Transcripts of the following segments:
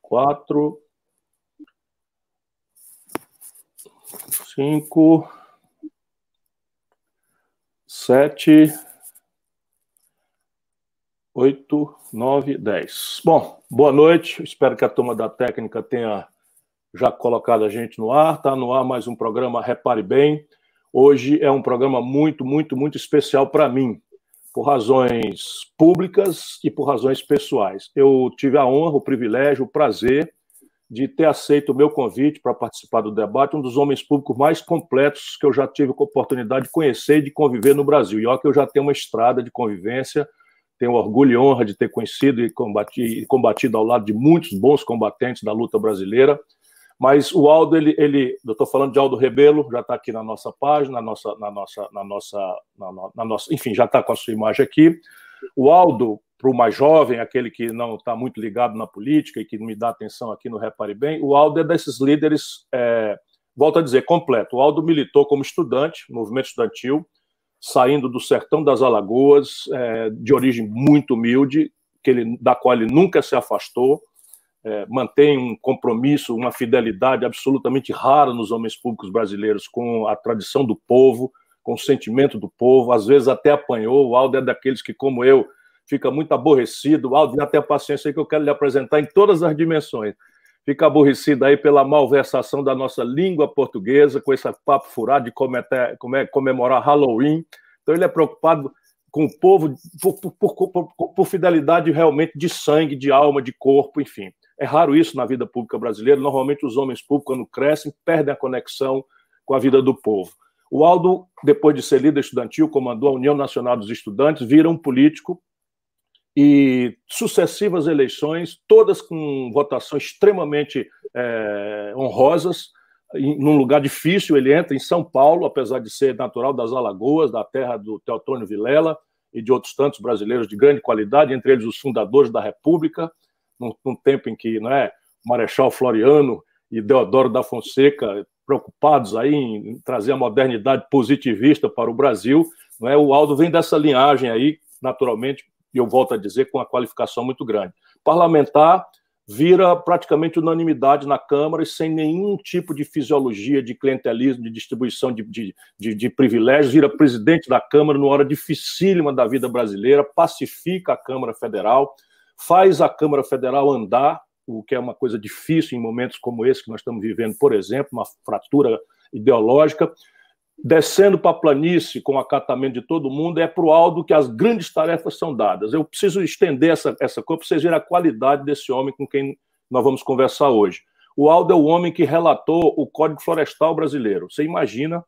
quatro, cinco, sete, oito, nove, dez. Bom, boa noite. Espero que a turma da técnica tenha já colocado a gente no ar. Está no ar mais um programa Repare Bem. Hoje é um programa muito, muito, muito especial para mim, por razões públicas e por razões pessoais. Eu tive a honra, o privilégio, o prazer de ter aceito o meu convite para participar do debate, um dos homens públicos mais completos que eu já tive a oportunidade de conhecer e de conviver no Brasil. E olha que eu já tenho uma estrada de convivência, tenho orgulho e honra de ter conhecido e combatido, e combatido ao lado de muitos bons combatentes da luta brasileira. Mas o Aldo, ele, ele eu estou falando de Aldo Rebelo, já está aqui na nossa página, na nossa, na nossa, na nossa, na, na nossa enfim, já está com a sua imagem aqui. O Aldo, para o mais jovem, aquele que não está muito ligado na política e que me dá atenção aqui no Repare Bem, o Aldo é desses líderes, é, volto a dizer, completo. O Aldo militou como estudante, movimento estudantil, saindo do sertão das Alagoas, é, de origem muito humilde, que ele, da qual ele nunca se afastou, é, mantém um compromisso, uma fidelidade absolutamente rara nos homens públicos brasileiros com a tradição do povo, com o sentimento do povo, às vezes até apanhou. O Aldo é daqueles que, como eu, fica muito aborrecido. O Aldo, até a paciência aí que eu quero lhe apresentar em todas as dimensões. Fica aborrecido aí pela malversação da nossa língua portuguesa, com esse papo furado de cometer, comemorar Halloween. Então, ele é preocupado com o povo por, por, por, por, fidelidade realmente de sangue, de alma, de corpo, enfim. É raro isso na vida pública brasileira. Normalmente, os homens públicos, quando crescem, perdem a conexão com a vida do povo. O Aldo, depois de ser líder estudantil, comandou a União Nacional dos Estudantes, vira um político e sucessivas eleições, todas com votação extremamente é, honrosas, em, num lugar difícil. Ele entra em São Paulo, apesar de ser natural das Alagoas, da terra do Teotônio Vilela e de outros tantos brasileiros de grande qualidade, entre eles os fundadores da República num, num tempo em que não é, Marechal Floriano e Deodoro da Fonseca preocupados aí em trazer a modernidade positivista para o Brasil, não é? O Aldo vem dessa linhagem aí, naturalmente, e eu volto a dizer, com uma qualificação muito grande. Parlamentar vira praticamente unanimidade na Câmara e sem nenhum tipo de fisiologia de clientelismo, de distribuição de, de, de, de privilégios, vira presidente da Câmara numa hora dificílima da vida brasileira, pacifica a Câmara Federal, faz a Câmara Federal andar, o que é uma coisa difícil em momentos como esse que nós estamos vivendo, por exemplo, uma fratura ideológica, descendo para a planície com o acatamento de todo mundo, é para o Aldo que as grandes tarefas são dadas. Eu preciso estender essa, essa coisa para vocês verem a qualidade desse homem com quem nós vamos conversar hoje. O Aldo é o homem que relatou o Código Florestal brasileiro. Você imagina,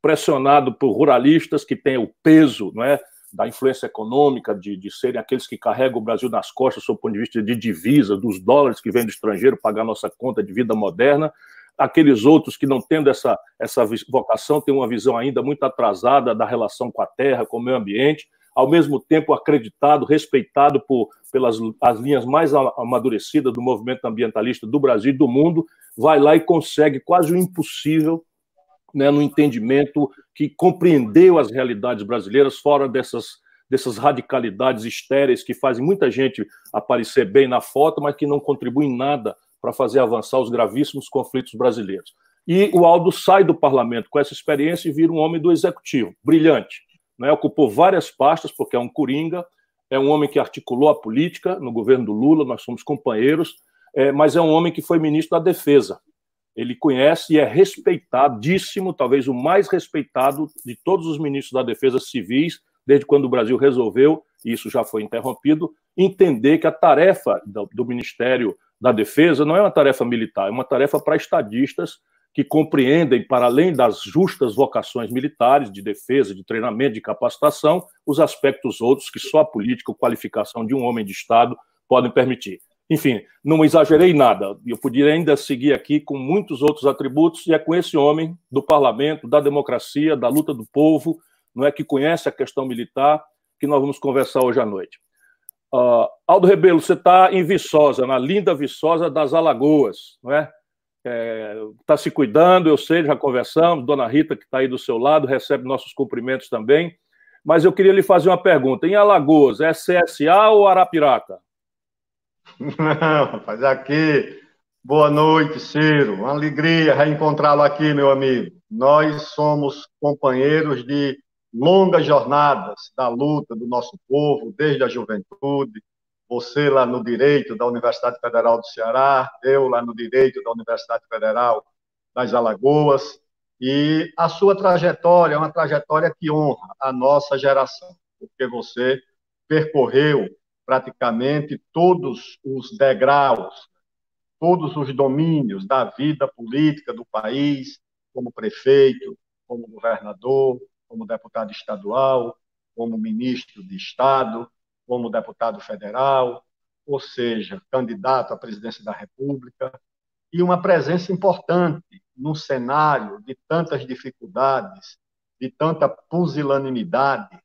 pressionado por ruralistas que têm o peso não é, da influência econômica, de, de serem aqueles que carregam o Brasil nas costas, do ponto de vista de divisa, dos dólares que vêm do estrangeiro pagar nossa conta de vida moderna, aqueles outros que não tendo essa, essa vocação têm uma visão ainda muito atrasada da relação com a terra, com o meio ambiente, ao mesmo tempo acreditado, respeitado por, pelas as linhas mais amadurecidas do movimento ambientalista do Brasil e do mundo, vai lá e consegue quase o impossível né, no entendimento que compreendeu as realidades brasileiras fora dessas, dessas radicalidades estéreis que fazem muita gente aparecer bem na foto, mas que não contribuem em nada para fazer avançar os gravíssimos conflitos brasileiros. E o Aldo sai do parlamento com essa experiência e vira um homem do executivo, brilhante. Né? Ocupou várias pastas, porque é um coringa, é um homem que articulou a política no governo do Lula, nós somos companheiros, é, mas é um homem que foi ministro da Defesa, ele conhece e é respeitadíssimo, talvez o mais respeitado de todos os ministros da Defesa civis, desde quando o Brasil resolveu, e isso já foi interrompido, entender que a tarefa do, do Ministério da Defesa não é uma tarefa militar, é uma tarefa para estadistas que compreendem, para além das justas vocações militares, de defesa, de treinamento, de capacitação, os aspectos outros que só a política ou qualificação de um homem de Estado podem permitir. Enfim, não exagerei nada. Eu poderia ainda seguir aqui com muitos outros atributos, e é com esse homem do parlamento, da democracia, da luta do povo, não é que conhece a questão militar, que nós vamos conversar hoje à noite. Uh, Aldo Rebelo, você está em Viçosa, na linda Viçosa das Alagoas, não é? Está é, tá se cuidando, eu sei, já conversamos. Dona Rita, que está aí do seu lado, recebe nossos cumprimentos também. Mas eu queria lhe fazer uma pergunta: em Alagoas, é CSA ou Arapiraca? Não, rapaz, aqui. Boa noite, Ciro. Uma alegria reencontrá-lo aqui, meu amigo. Nós somos companheiros de longas jornadas da luta do nosso povo, desde a juventude. Você lá no Direito da Universidade Federal do Ceará, eu lá no Direito da Universidade Federal das Alagoas. E a sua trajetória é uma trajetória que honra a nossa geração, porque você percorreu praticamente todos os degraus, todos os domínios da vida política do país, como prefeito, como governador, como deputado estadual, como ministro de Estado, como deputado federal, ou seja, candidato à presidência da República, e uma presença importante num cenário de tantas dificuldades, de tanta pusilanimidade,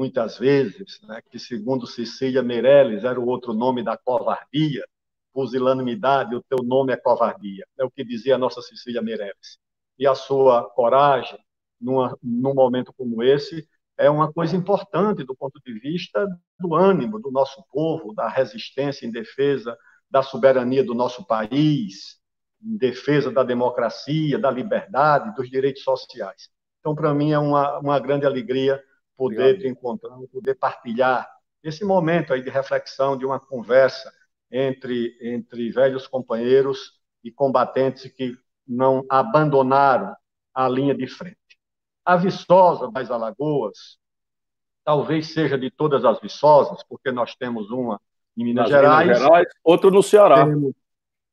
muitas vezes, né, que segundo Cecília Meirelles era o outro nome da covardia, pusilanimidade, o teu nome é covardia, é o que dizia a nossa Cecília Meirelles. E a sua coragem, numa, num momento como esse, é uma coisa importante do ponto de vista do ânimo do nosso povo, da resistência em defesa da soberania do nosso país, em defesa da democracia, da liberdade, dos direitos sociais. Então, para mim, é uma, uma grande alegria poder Obrigado. te encontrar, poder partilhar esse momento aí de reflexão, de uma conversa entre, entre velhos companheiros e combatentes que não abandonaram a linha de frente. A Viçosa das Alagoas, talvez seja de todas as Viçosas, porque nós temos uma em Minas Gerais, Minas Gerais, outra no Ceará.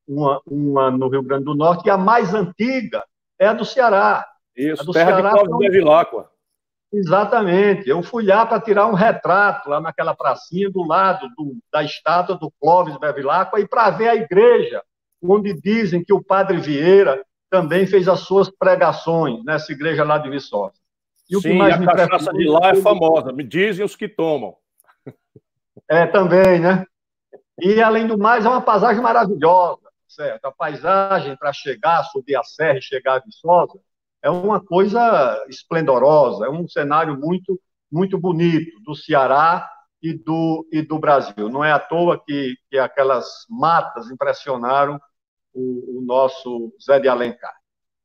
Uma, uma no Rio Grande do Norte, e a mais antiga é a do Ceará. Isso, a do terra Ceará, de Cláudio Bevilacqua. Exatamente. Eu fui lá para tirar um retrato, lá naquela pracinha, do lado do, da estátua do Clóvis Bevilacqua, e para ver a igreja, onde dizem que o padre Vieira também fez as suas pregações nessa igreja lá de Viçosa. E o Sim, que mais a me cachaça de lá é famosa, me dizem os que tomam. É, também, né? E, além do mais, é uma paisagem maravilhosa certo? A paisagem para chegar, subir a serra e chegar a Viçosa é uma coisa esplendorosa, é um cenário muito, muito bonito do Ceará e do, e do Brasil. Não é à toa que, que aquelas matas impressionaram o, o nosso Zé de Alencar.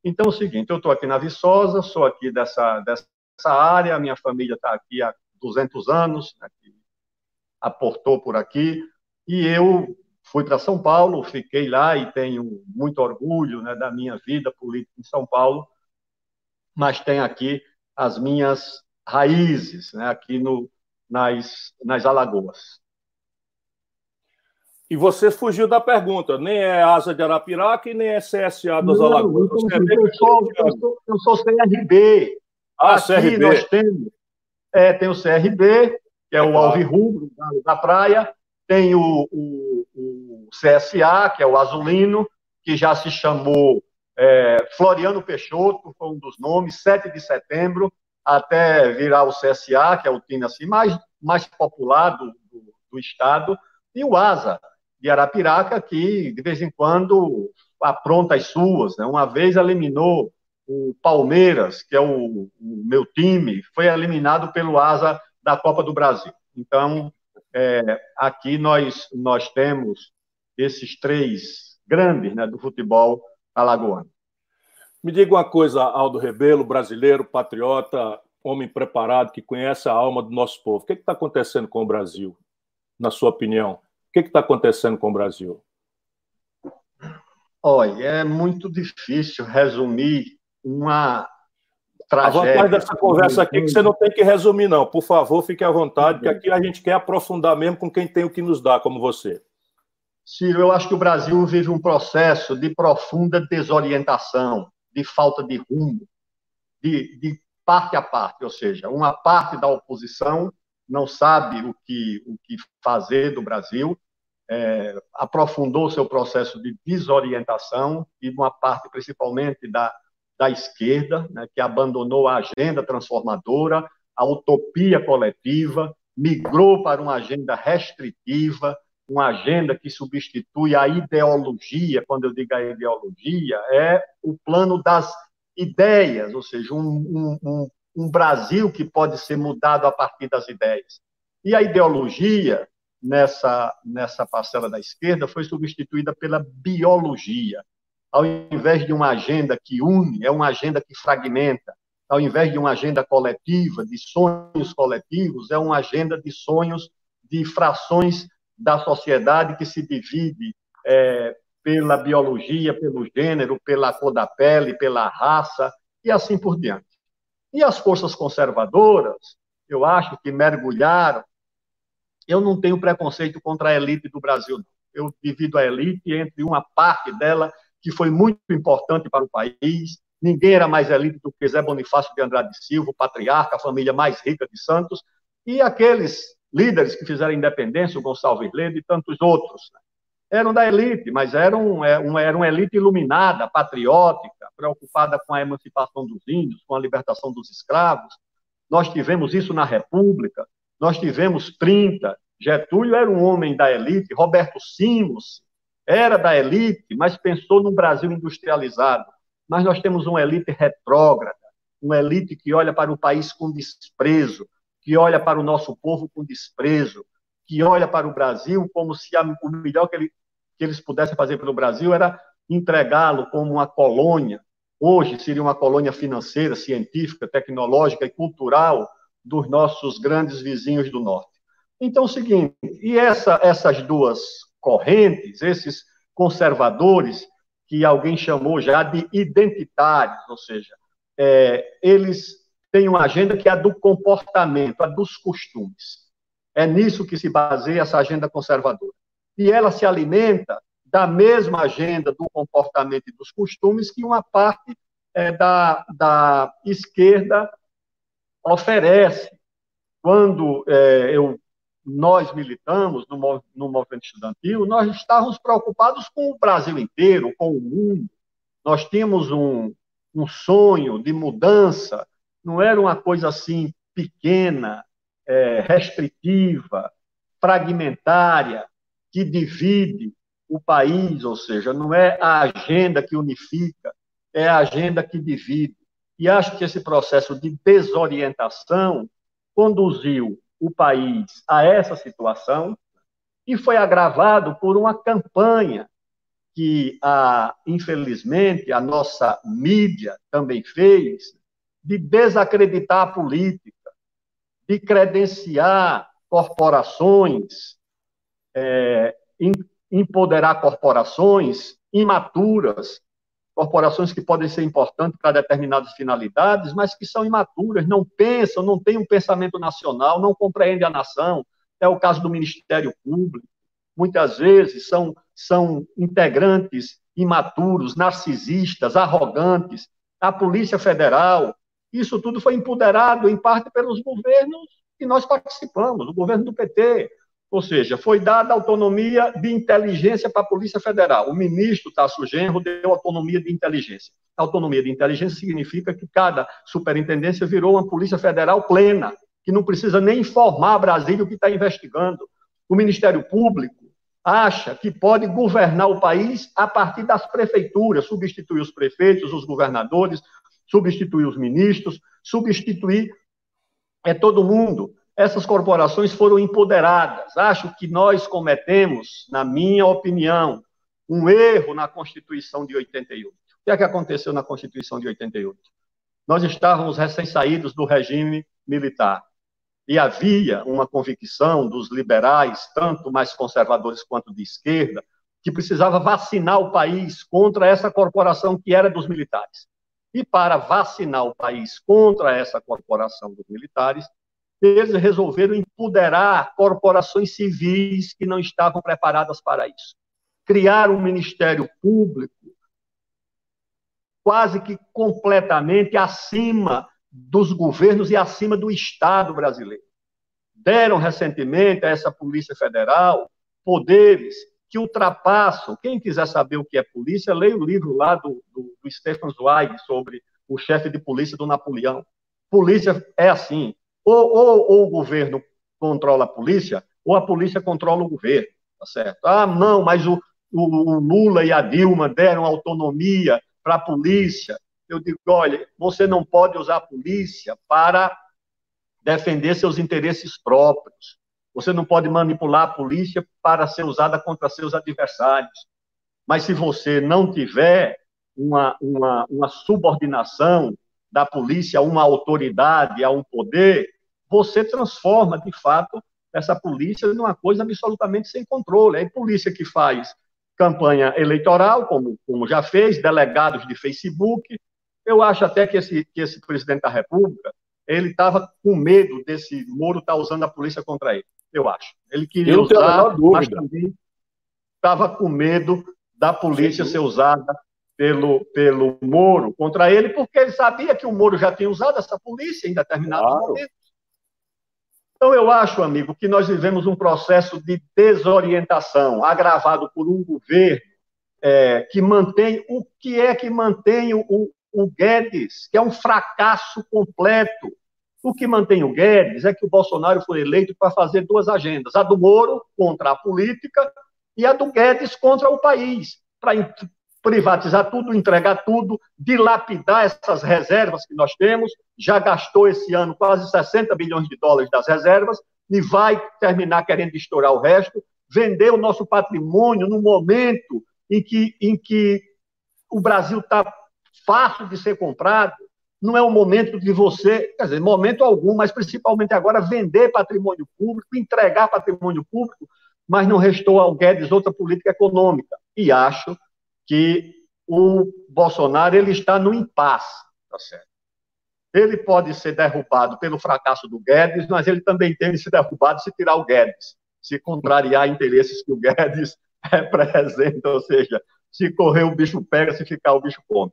Então, é o seguinte, eu estou aqui na Viçosa, sou aqui dessa, dessa área, minha família está aqui há 200 anos, né, aportou por aqui, e eu fui para São Paulo, fiquei lá e tenho muito orgulho né, da minha vida política em São Paulo, mas tenho aqui as minhas raízes, né, aqui no, nas, nas Alagoas. E você fugiu da pergunta, nem é Asa de Arapiraca e nem é CSA dos Não, Alagoas. Eu, eu, sou, eu, sou, eu sou CRB. Ah, aqui CRB. nós temos, é, tem o CRB, que é, é o claro. Alvirrubro da, da praia, tem o, o, o, CSA, que é o Azulino, que já se chamou é, Floriano Peixoto, foi um dos nomes, 7 de setembro, até virar o CSA, que é o time assim, mais, mais popular do, do, do estado, e o ASA, de Arapiraca, que de vez em quando apronta as suas. Né? Uma vez eliminou o Palmeiras, que é o, o meu time, foi eliminado pelo ASA da Copa do Brasil. Então, é, aqui nós, nós temos esses três grandes né, do futebol alagoano. Me diga uma coisa, Aldo Rebelo, brasileiro, patriota, homem preparado, que conhece a alma do nosso povo. O que está acontecendo com o Brasil, na sua opinião? O que está acontecendo com o Brasil? Olha, é muito difícil resumir uma tragédia. A vantagem dessa conversa aqui é que você não tem que resumir, não. Por favor, fique à vontade, que aqui a gente quer aprofundar mesmo com quem tem o que nos dá, como você. Ciro, eu acho que o Brasil vive um processo de profunda desorientação, de falta de rumo, de, de parte a parte, ou seja, uma parte da oposição não sabe o que, o que fazer do Brasil, é, aprofundou seu processo de desorientação e uma parte, principalmente, da da esquerda, né, que abandonou a agenda transformadora, a utopia coletiva, migrou para uma agenda restritiva, uma agenda que substitui a ideologia, quando eu digo a ideologia, é o plano das ideias, ou seja, um, um, um Brasil que pode ser mudado a partir das ideias. E a ideologia nessa, nessa parcela da esquerda foi substituída pela biologia. Ao invés de uma agenda que une, é uma agenda que fragmenta. Ao invés de uma agenda coletiva, de sonhos coletivos, é uma agenda de sonhos de frações da sociedade que se divide é, pela biologia, pelo gênero, pela cor da pele, pela raça e assim por diante. E as forças conservadoras, eu acho que mergulharam. Eu não tenho preconceito contra a elite do Brasil, não. Eu divido a elite entre uma parte dela que foi muito importante para o país. Ninguém era mais elite do que Zé Bonifácio de Andrade Silva, patriarca, a família mais rica de Santos, e aqueles líderes que fizeram a independência, o Gonçalves Lede e tantos outros. Né? Eram da elite, mas eram é, uma, era uma elite iluminada, patriótica, preocupada com a emancipação dos índios, com a libertação dos escravos. Nós tivemos isso na República, nós tivemos 30. Getúlio era um homem da elite, Roberto Simos era da elite, mas pensou no Brasil industrializado. Mas nós temos uma elite retrógrada, uma elite que olha para o país com desprezo, que olha para o nosso povo com desprezo, que olha para o Brasil como se a, o melhor que, ele, que eles pudessem fazer pelo Brasil era entregá-lo como uma colônia. Hoje seria uma colônia financeira, científica, tecnológica e cultural dos nossos grandes vizinhos do norte. Então, é o seguinte, e essa, essas duas correntes, esses conservadores, que alguém chamou já de identitários, ou seja, é, eles tem uma agenda que é a do comportamento, a dos costumes. É nisso que se baseia essa agenda conservadora. E ela se alimenta da mesma agenda do comportamento e dos costumes que uma parte é, da, da esquerda oferece. Quando é, eu, nós militamos no, no movimento estudantil, nós estávamos preocupados com o Brasil inteiro, com o mundo. Nós tínhamos um, um sonho de mudança não era uma coisa assim pequena, é, restritiva, fragmentária, que divide o país, ou seja, não é a agenda que unifica, é a agenda que divide. E acho que esse processo de desorientação conduziu o país a essa situação e foi agravado por uma campanha que, infelizmente, a nossa mídia também fez, de desacreditar a política, de credenciar corporações, é, empoderar corporações imaturas, corporações que podem ser importantes para determinadas finalidades, mas que são imaturas, não pensam, não têm um pensamento nacional, não compreendem a nação. É o caso do Ministério Público. Muitas vezes são, são integrantes imaturos, narcisistas, arrogantes. A Polícia Federal, isso tudo foi empoderado, em parte, pelos governos que nós participamos, o governo do PT. Ou seja, foi dada autonomia de inteligência para a Polícia Federal. O ministro Tasso Genro deu autonomia de inteligência. autonomia de inteligência significa que cada superintendência virou uma Polícia Federal plena, que não precisa nem informar a Brasília o que está investigando. O Ministério Público acha que pode governar o país a partir das prefeituras, substituir os prefeitos, os governadores, substituir os ministros, substituir é, todo mundo. Essas corporações foram empoderadas. Acho que nós cometemos, na minha opinião, um erro na Constituição de 88. O que é que aconteceu na Constituição de 88? Nós estávamos recém-saídos do regime militar e havia uma convicção dos liberais, tanto mais conservadores quanto de esquerda, que precisava vacinar o país contra essa corporação que era dos militares. E para vacinar o país contra essa corporação dos militares, eles resolveram empoderar corporações civis que não estavam preparadas para isso. Criar um Ministério Público quase que completamente acima dos governos e acima do Estado brasileiro. Deram recentemente a essa Polícia Federal poderes que ultrapassam. Quem quiser saber o que é polícia, leia o livro lá do, do, do Stefan Zweig sobre o chefe de polícia do Napoleão. Polícia é assim: ou, ou, ou, o governo controla a polícia, ou a polícia controla o governo, tá certo? Ah, não, mas o, o, o Lula e a Dilma deram autonomia para a polícia. Eu digo, olha, você não pode usar a polícia para defender seus interesses próprios. Você não pode manipular a polícia para ser usada contra seus adversários. Mas se você não tiver uma, uma, uma subordinação da polícia a uma autoridade, a um poder, você transforma, de fato, essa polícia numa coisa absolutamente sem controle. É a polícia que faz campanha eleitoral, como, como já fez, delegados de Facebook. Eu acho até que esse, que esse presidente da República, ele estava com medo desse Moro estar tá usando a polícia contra ele, eu acho. Ele queria usar, mas também estava com medo da polícia ser usada pelo, pelo Moro contra ele, porque ele sabia que o Moro já tinha usado essa polícia em determinados claro. momentos. Então, eu acho, amigo, que nós vivemos um processo de desorientação, agravado por um governo é, que mantém o que é que mantém o, o Guedes, que é um fracasso completo. O que mantém o Guedes é que o Bolsonaro foi eleito para fazer duas agendas: a do Moro contra a política e a do Guedes contra o país, para privatizar tudo, entregar tudo, dilapidar essas reservas que nós temos. Já gastou esse ano quase 60 bilhões de dólares das reservas e vai terminar querendo estourar o resto. Vender o nosso patrimônio no momento em que, em que o Brasil está fácil de ser comprado. Não é o momento de você, quer dizer, momento algum, mas principalmente agora, vender patrimônio público, entregar patrimônio público, mas não restou ao Guedes outra política econômica. E acho que o Bolsonaro ele está no impasse, tá certo? Ele pode ser derrubado pelo fracasso do Guedes, mas ele também tem de ser derrubado se tirar o Guedes, se contrariar interesses que o Guedes representa, ou seja, se correr o bicho pega, se ficar o bicho come.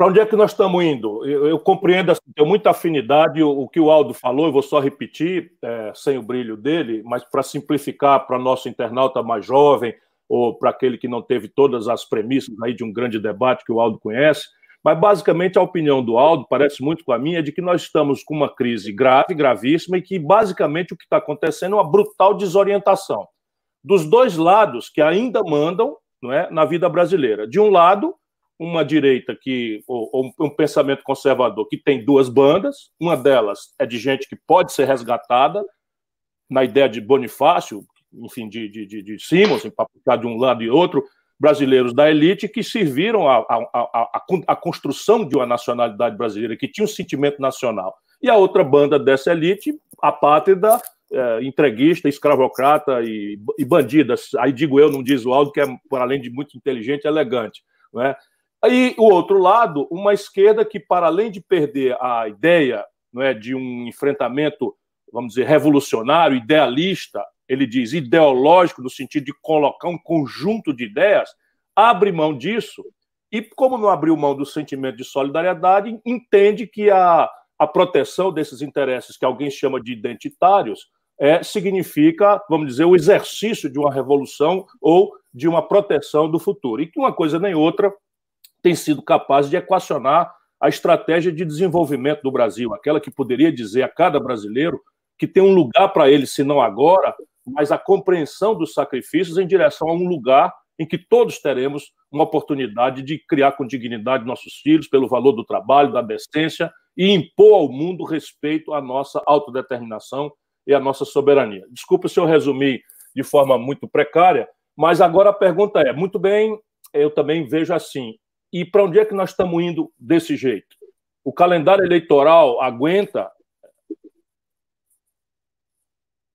Para onde é que nós estamos indo? Eu, eu compreendo, assim, tenho muita afinidade, o, o, que o Aldo falou, eu vou só repetir, é, sem o brilho dele, mas para simplificar para nosso internauta mais jovem, ou para aquele que não teve todas as premissas aí de um grande debate que o Aldo conhece. Mas, basicamente, a opinião do Aldo, parece muito com a minha, é de que nós estamos com uma crise grave, gravíssima, e que, basicamente, o que está acontecendo é uma brutal desorientação dos dois lados que ainda mandam não é, na vida brasileira. De um lado, uma direita que, ou, ou um pensamento conservador que tem duas bandas, uma delas é de gente que pode ser resgatada, na ideia de Bonifácio, enfim, de, de, de, de Simons, empapuçar de um lado e outro, brasileiros da elite que serviram a, construção de uma nacionalidade brasileira, que tinha um sentimento nacional. E a outra banda dessa elite, a pátria é, entreguista, escravocrata e, e bandida. Aí digo eu, não diz o Aldo, que é, por além de muito inteligente, elegante. Não é? Aí, o outro lado, uma esquerda que, para além de perder a ideia não é, de um enfrentamento, vamos dizer, revolucionário, idealista, ele diz, ideológico, no sentido de colocar um conjunto de ideias, abre mão disso e, como não abriu mão do sentimento de solidariedade, entende que a, a proteção desses interesses, que alguém chama de identitários, é, significa, vamos dizer, o exercício de uma revolução ou de uma proteção do futuro. E que uma coisa nem outra tem sido capaz de equacionar a estratégia de desenvolvimento do Brasil, aquela que poderia dizer a cada brasileiro que tem um lugar para ele, se não agora, mas a compreensão dos sacrifícios em direção a um lugar em que todos teremos uma oportunidade de criar com dignidade nossos filhos, pelo valor do trabalho, da decência, e impor ao mundo respeito à nossa autodeterminação e à nossa soberania. Desculpa se eu resumi de forma muito precária, mas agora a pergunta é: muito bem, eu também vejo assim, e para onde é que nós estamos indo desse jeito? O calendário eleitoral aguenta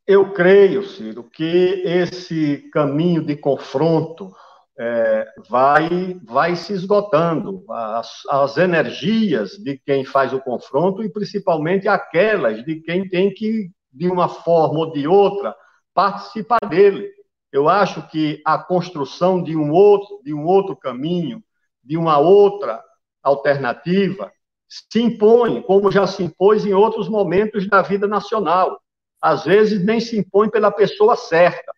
eu creio, Ciro, que esse caminho de confronto é, vai, vai se esgotando. As, as energias de quem faz o confronto e principalmente aquelas de quem tem que, de uma forma ou de outra, participar dele. Eu acho que a construção de um outro, de um outro caminho, de uma outra alternativa, se impõe, como já se impôs em outros momentos da vida nacional às vezes nem se impõe pela pessoa certa,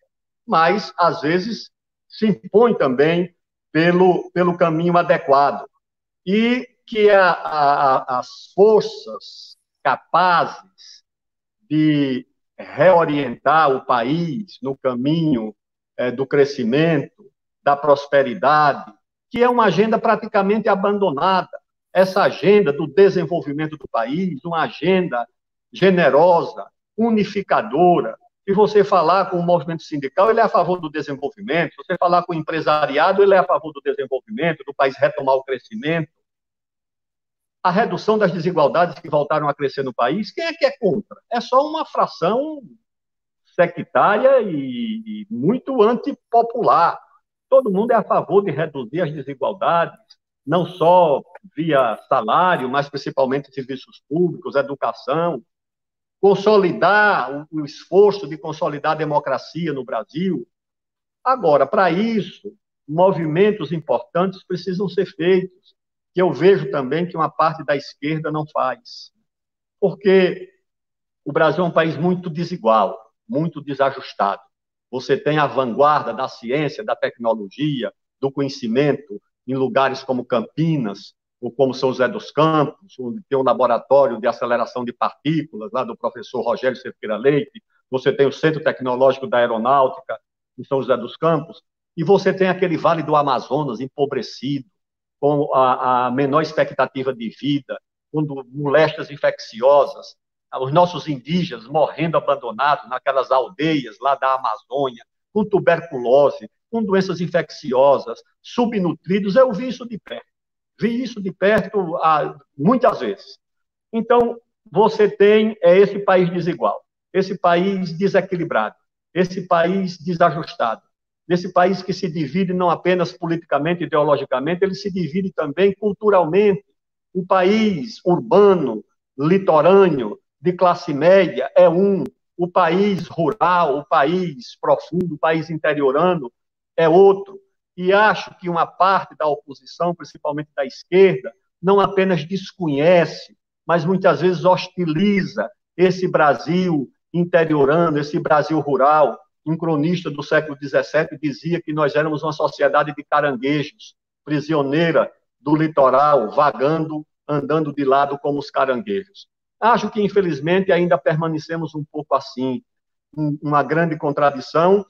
mas às vezes se impõe também pelo, pelo caminho adequado. E que a, a, as forças capazes de reorientar o país no caminho é, do crescimento, da prosperidade, que é uma agenda praticamente abandonada. Essa agenda do desenvolvimento do país, uma agenda generosa, unificadora. Se você falar com o movimento sindical, ele é a favor do desenvolvimento. Se você falar com o empresariado, ele é a favor do desenvolvimento, do país retomar o crescimento. A redução das desigualdades que voltaram a crescer no país, quem é que é contra? É só uma fração sectária e, e muito antipopular. Todo mundo é a favor de reduzir as desigualdades, não só via salário, mas principalmente serviços públicos, educação, consolidar o, esforço de consolidar a democracia no Brasil. Agora, para isso, movimentos importantes precisam ser feitos, que eu vejo também que uma parte da esquerda não faz. Porque o Brasil é um país muito desigual, muito desajustado. Você tem a vanguarda da ciência, da tecnologia, do conhecimento em lugares como Campinas, ou como São José dos Campos, onde tem um laboratório de aceleração de partículas, lá do professor Rogério Cerqueira Leite, você tem o Centro Tecnológico da Aeronáutica em São José dos Campos, e você tem aquele Vale do Amazonas empobrecido, com a, a menor expectativa de vida, com molestias infecciosas, os nossos indígenas morrendo abandonados naquelas aldeias lá da Amazônia, com tuberculose, com doenças infecciosas, subnutridos, eu vi isso de perto. Vi isso de perto ah, muitas vezes. Então, você tem é esse país desigual, esse país desequilibrado, esse país desajustado, esse país que se divide não apenas politicamente, ideologicamente, ele se divide também culturalmente. O país urbano, litorâneo, de classe média é um, o país rural, o país profundo, o país interiorano é outro e acho que uma parte da oposição, principalmente da esquerda, não apenas desconhece, mas muitas vezes hostiliza esse Brasil interiorano, esse Brasil rural. Um cronista do século XVII dizia que nós éramos uma sociedade de caranguejos, prisioneira do litoral, vagando, andando de lado como os caranguejos. Acho que, infelizmente, ainda permanecemos um pouco assim, uma grande contradição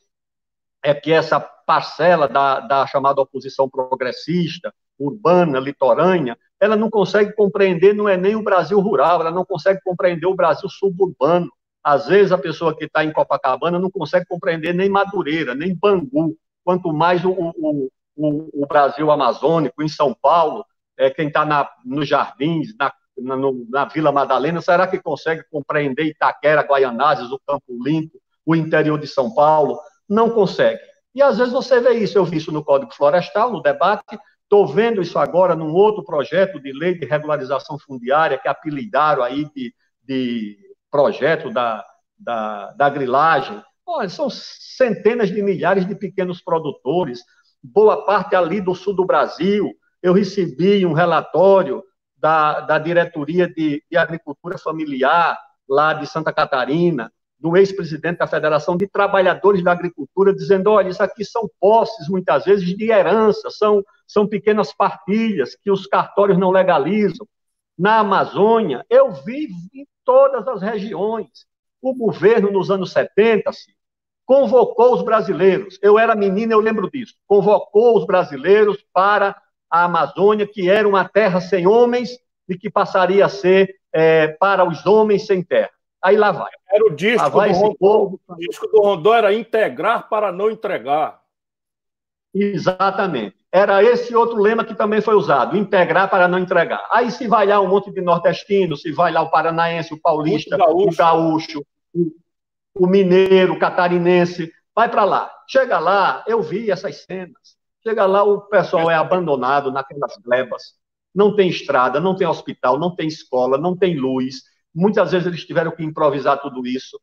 é que essa parcela da, da chamada oposição progressista, urbana, litorânea, ela não consegue compreender, não é nem o Brasil rural, ela não consegue compreender o Brasil suburbano. Às vezes a pessoa que está em Copacabana não consegue compreender nem Madureira, nem Bangu, quanto mais o, o, o, o Brasil amazônico, em São Paulo, é, quem está nos jardins, na, na, no, na, Vila Madalena, será que consegue compreender Itaquera, Guaianazes, o Campo Limpo, o interior de São Paulo? não consegue. E às vezes você vê isso, eu vi isso no Código Florestal, no debate, estou vendo isso agora num outro projeto de lei de regularização fundiária, que apelidaram aí de, de projeto da, da, da grilagem. Olha, são centenas de milhares de pequenos produtores, boa parte ali do sul do Brasil. Eu recebi um relatório da, da Diretoria de, de Agricultura Familiar, lá de Santa Catarina, do ex-presidente da Federação de Trabalhadores da Agricultura, dizendo: olha, isso aqui são posses, muitas vezes, de herança, são, são pequenas partilhas que os cartórios não legalizam. Na Amazônia, eu vi em todas as regiões. O governo, nos anos 70, convocou os brasileiros. Eu era menina, eu lembro disso. Convocou os brasileiros para a Amazônia, que era uma terra sem homens e que passaria a ser é, para os homens sem terra. Aí lá vai. Era o disco, do Rondô, povo... o disco do era integrar para não entregar. Exatamente. Era esse outro lema que também foi usado, integrar para não entregar. Aí se vai lá um monte de nordestino, se vai lá o paranaense, o paulista, gaúcho. o gaúcho, o, o mineiro, o catarinense, vai para lá. Chega lá, eu vi essas cenas. Chega lá, o pessoal é abandonado naquelas glebas. Não tem estrada, não tem hospital, não tem escola, não tem luz, Muitas vezes eles tiveram que improvisar tudo isso.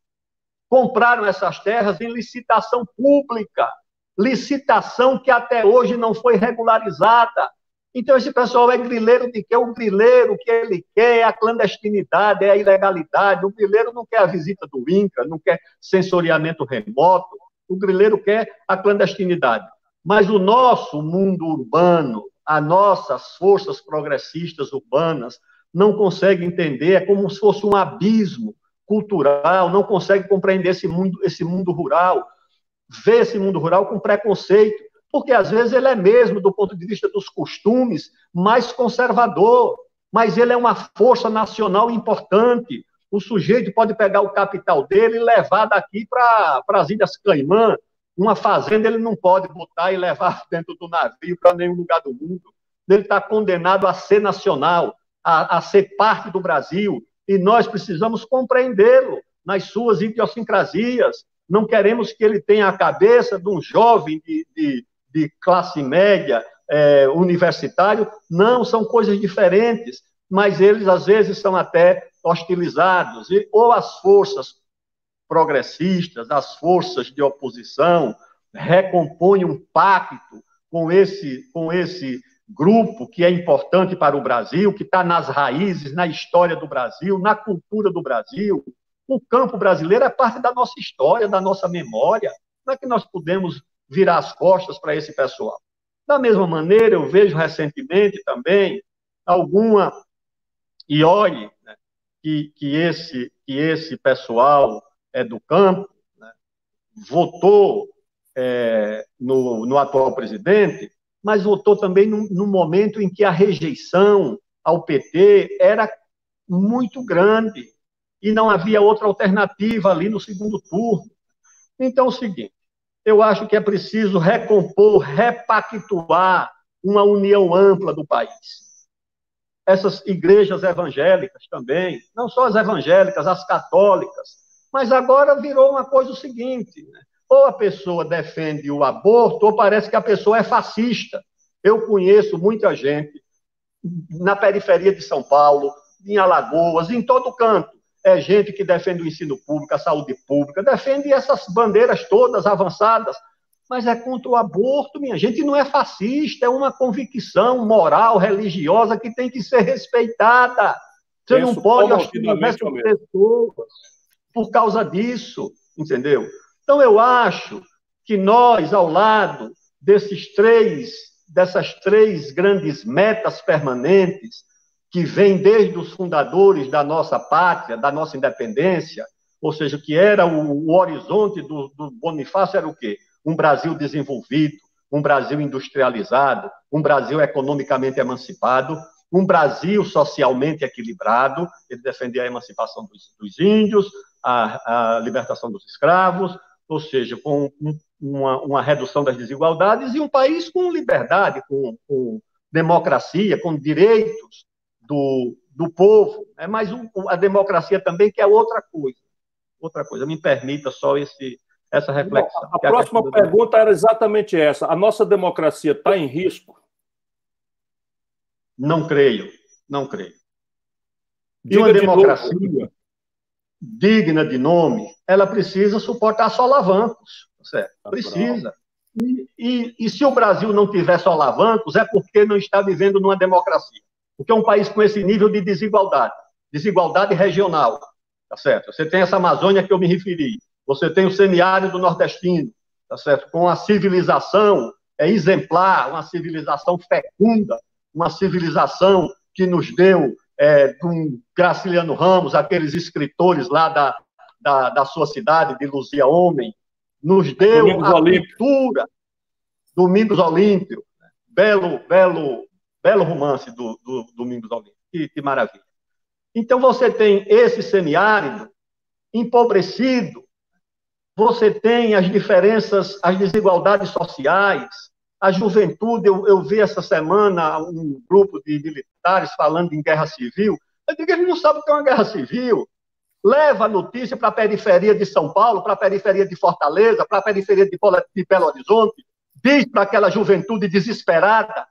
Compraram essas terras em licitação pública, licitação que até hoje não foi regularizada. Então, esse pessoal é grileiro de quê? O grileiro que ele quer é a clandestinidade, é a ilegalidade. O grileiro não quer a visita do INCRA, não quer sensoriamento remoto. O grileiro quer a clandestinidade. Mas o nosso mundo urbano, as nossas forças progressistas urbanas, não consegue entender, é como se fosse um abismo cultural, não consegue compreender esse mundo, esse mundo rural, vê esse mundo rural com preconceito, porque às vezes ele é mesmo, do ponto de vista dos costumes, mais conservador, mas ele é uma força nacional importante. O sujeito pode pegar o capital dele e levar daqui para as Ilhas Caimã. Uma fazenda ele não pode botar e levar dentro do navio para nenhum lugar do mundo. Ele está condenado a ser nacional, a, a ser parte do Brasil. E nós precisamos compreendê-lo nas suas idiosincrasias. Não queremos que ele tenha a cabeça de um jovem de, de, de classe média, é, universitário. Não, são coisas diferentes, mas eles às vezes são até hostilizados. E, ou as forças progressistas, as forças de oposição, recompõem um pacto com esse, com esse grupo que é importante para o Brasil, que está nas raízes, na história do Brasil, na cultura do Brasil. O campo brasileiro é parte da nossa história, da nossa memória. Como é que nós podemos virar as costas para esse pessoal? Da mesma maneira, eu vejo recentemente também alguma, e olhe, né, que, que, esse, que esse pessoal é do campo né, votou é, no, no atual presidente, mas votou também no, momento em que a rejeição ao PT era muito grande e não havia outra alternativa ali no segundo turno. Então, é o seguinte: eu acho que é preciso recompor, repactuar uma união ampla do país. Essas igrejas evangélicas também, não só as evangélicas, as católicas, mas agora virou uma coisa o seguinte: né? ou a pessoa defende o aborto, ou parece que a pessoa é fascista. Eu conheço muita gente na periferia de São Paulo, em Alagoas, em todo canto, é gente que defende o ensino público, a saúde pública, defende essas bandeiras todas avançadas, mas é contra o aborto, minha gente, não é fascista, é uma convicção moral, religiosa que tem que ser respeitada. Você Penso não pode hostilizar as pessoas por causa disso, entendeu? Então eu acho que nós, ao lado desses três, dessas três grandes metas permanentes, que vem desde os fundadores da nossa pátria, da nossa independência, ou seja, que era o, o horizonte do, do Bonifácio era o quê? Um Brasil desenvolvido, um Brasil industrializado, um Brasil economicamente emancipado, um Brasil socialmente equilibrado. Ele defendia a emancipação dos, dos índios, a, a, libertação dos escravos, ou seja, com um, uma, uma, redução das desigualdades e um país com liberdade, com, com democracia, com direitos do, do povo, é mas o, a democracia também, que é outra coisa. Outra coisa, me permita só esse, essa reflexão. A, a próxima pergunta era exatamente essa. A nossa democracia está em risco? Não creio, não creio. De uma democracia de digna de nome, ela precisa suportar solavancos, certo? Tá precisa. E, e, e, se o Brasil não tiver solavancos, é porque não está vivendo numa democracia. Porque é um país com esse nível de desigualdade, desigualdade regional, tá certo? Você tem essa Amazônia que eu me referi, você tem o semiárido nordestino, tá certo? Com a civilização é exemplar, uma civilização fecunda, uma civilização que nos deu é, um Graciliano Ramos, aqueles escritores lá da, da, da sua cidade, de Luzia Homem, nos deu Domingos a Olímpio. cultura, Domingos Olímpio, belo, belo Belo romance do, do Domingos Olímpio. Que, que maravilha. Então, você tem esse semiárido empobrecido, você tem as diferenças, as desigualdades sociais, a juventude. Eu, eu vi essa semana um grupo de militares falando em guerra civil. Eu digo, eles não sabem o que é uma guerra civil. Leva a notícia para a periferia de São Paulo, para a periferia de Fortaleza, para a periferia de Belo Horizonte, diz para aquela juventude desesperada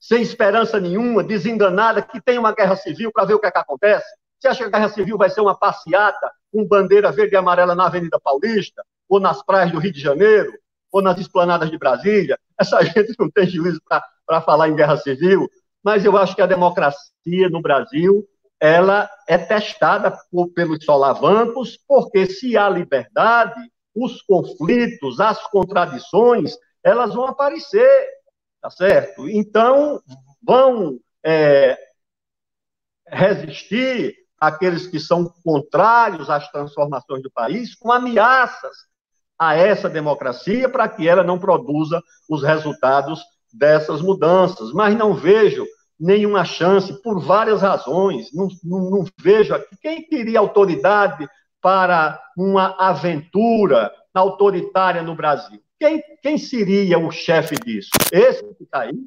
sem esperança nenhuma, desenganada, que tem uma guerra civil para ver o que, é que acontece? Você acha que a guerra civil vai ser uma passeata com bandeira verde e amarela na Avenida Paulista, ou nas praias do Rio de Janeiro, ou nas esplanadas de Brasília? Essa gente não tem juízo para falar em guerra civil, mas eu acho que a democracia no Brasil ela é testada por, pelos solavancos, porque se há liberdade, os conflitos, as contradições, elas vão aparecer tá certo? Então, vão é, resistir aqueles que são contrários às transformações do país com ameaças a essa democracia para que ela não produza os resultados dessas mudanças. Mas não vejo nenhuma chance, por várias razões. Não, não, não vejo aqui. Quem teria autoridade para uma aventura autoritária no Brasil? Quem, quem seria o chefe disso? Esse que está aí,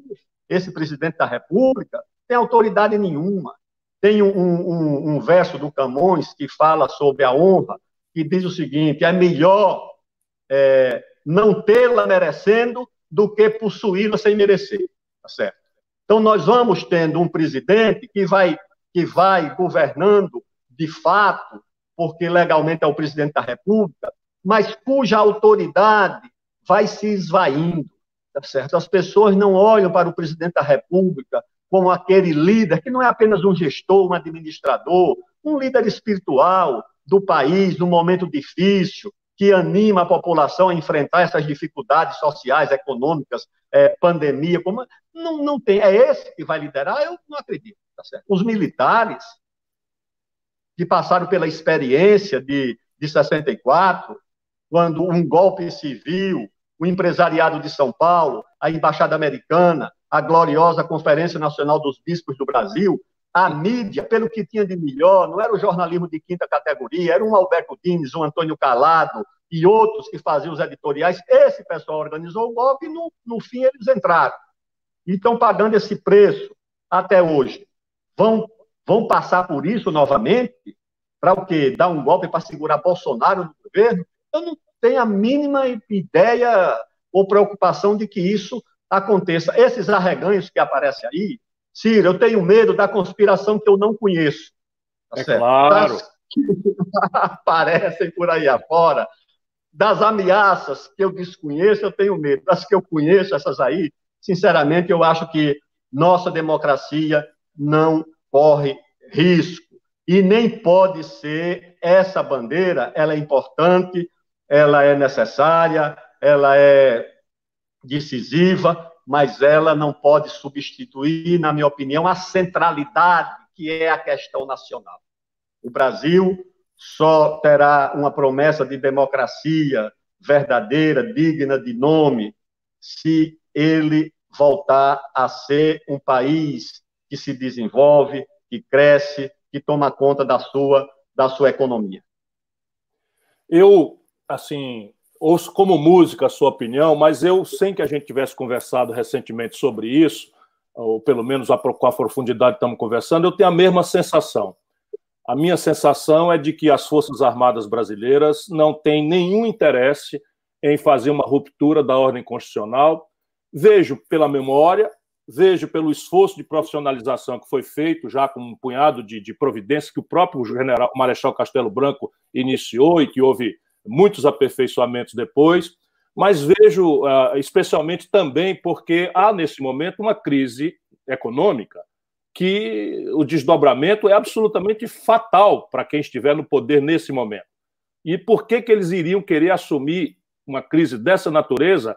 esse presidente da República, tem autoridade nenhuma. Tem um, um, um verso do Camões que fala sobre a honra, que diz o seguinte: é melhor é, não tê-la merecendo do que possuí-la sem merecer. Tá certo? Então, nós vamos tendo um presidente que vai, que vai governando de fato, porque legalmente é o presidente da República, mas cuja autoridade vai se esvaindo. Tá certo? As pessoas não olham para o presidente da República como aquele líder que não é apenas um gestor, um administrador, um líder espiritual do país no momento difícil, que anima a população a enfrentar essas dificuldades sociais, econômicas, é, pandemia, como não, não tem, é esse que vai liderar? Eu não acredito. Tá? Os militares que passaram pela experiência de, de 64, quando um golpe civil, o empresariado de São Paulo, a embaixada americana, a gloriosa Conferência Nacional dos Bispos do Brasil, a mídia, pelo que tinha de melhor, não era o jornalismo de quinta categoria, era um Alberto Dines, um Antônio Calado e outros que faziam os editoriais. Esse pessoal organizou o golpe e, no, no fim, eles entraram. E estão pagando esse preço até hoje. Vão, vão passar por isso novamente? Para o quê? Dar um golpe para segurar Bolsonaro no governo? Eu não tenho a mínima ideia ou preocupação de que isso aconteça. Esses arreganhos que aparecem aí, Ciro, eu tenho medo da conspiração que eu não conheço. Tá é certo? claro. Das que aparecem por aí afora, das ameaças que eu desconheço, eu tenho medo. Das que eu conheço, essas aí, sinceramente, eu acho que nossa democracia não corre risco. E nem pode ser essa bandeira, ela é importante, ela é necessária, ela é decisiva, mas ela não pode substituir, na minha opinião, a centralidade que é a questão nacional. O Brasil só terá uma promessa de democracia verdadeira, digna de nome, se ele voltar a ser um país que se desenvolve, que cresce, que toma conta da sua da sua economia. Eu, assim, ouço como música a sua opinião, mas eu, sem que a gente tivesse conversado recentemente sobre isso, ou pelo menos com a profundidade que estamos conversando, eu tenho a mesma sensação. A minha sensação é de que as Forças Armadas brasileiras não têm nenhum interesse em fazer uma ruptura da ordem constitucional. Vejo pela memória, vejo pelo esforço de profissionalização que foi feito, já com um punhado de, de providências que o próprio general Marechal Castelo Branco iniciou e que houve muitos aperfeiçoamentos depois, mas vejo uh, especialmente também porque há nesse momento uma crise econômica que o desdobramento é absolutamente fatal para quem estiver no poder nesse momento. E por que, que eles iriam querer assumir uma crise dessa natureza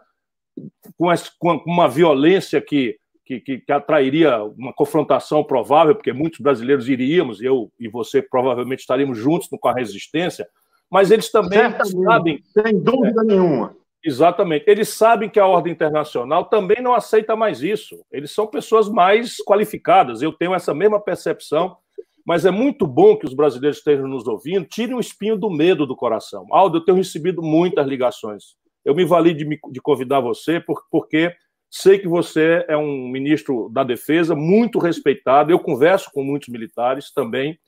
com, uma violência que, que, que, atrairia uma confrontação provável, porque muitos brasileiros iríamos, eu e você provavelmente estaríamos juntos com a resistência, mas eles também Certamente, sabem. Sem dúvida é, nenhuma. Exatamente. Eles sabem que a ordem internacional também não aceita mais isso. Eles são pessoas mais qualificadas. Eu tenho essa mesma percepção. Mas é muito bom que os brasileiros estejam nos ouvindo. Tirem o espinho do medo do coração. Aldo, eu tenho recebido muitas ligações. Eu me vali de, me, de convidar você por, porque sei que você é um ministro da Defesa muito respeitado. Eu converso com muitos militares também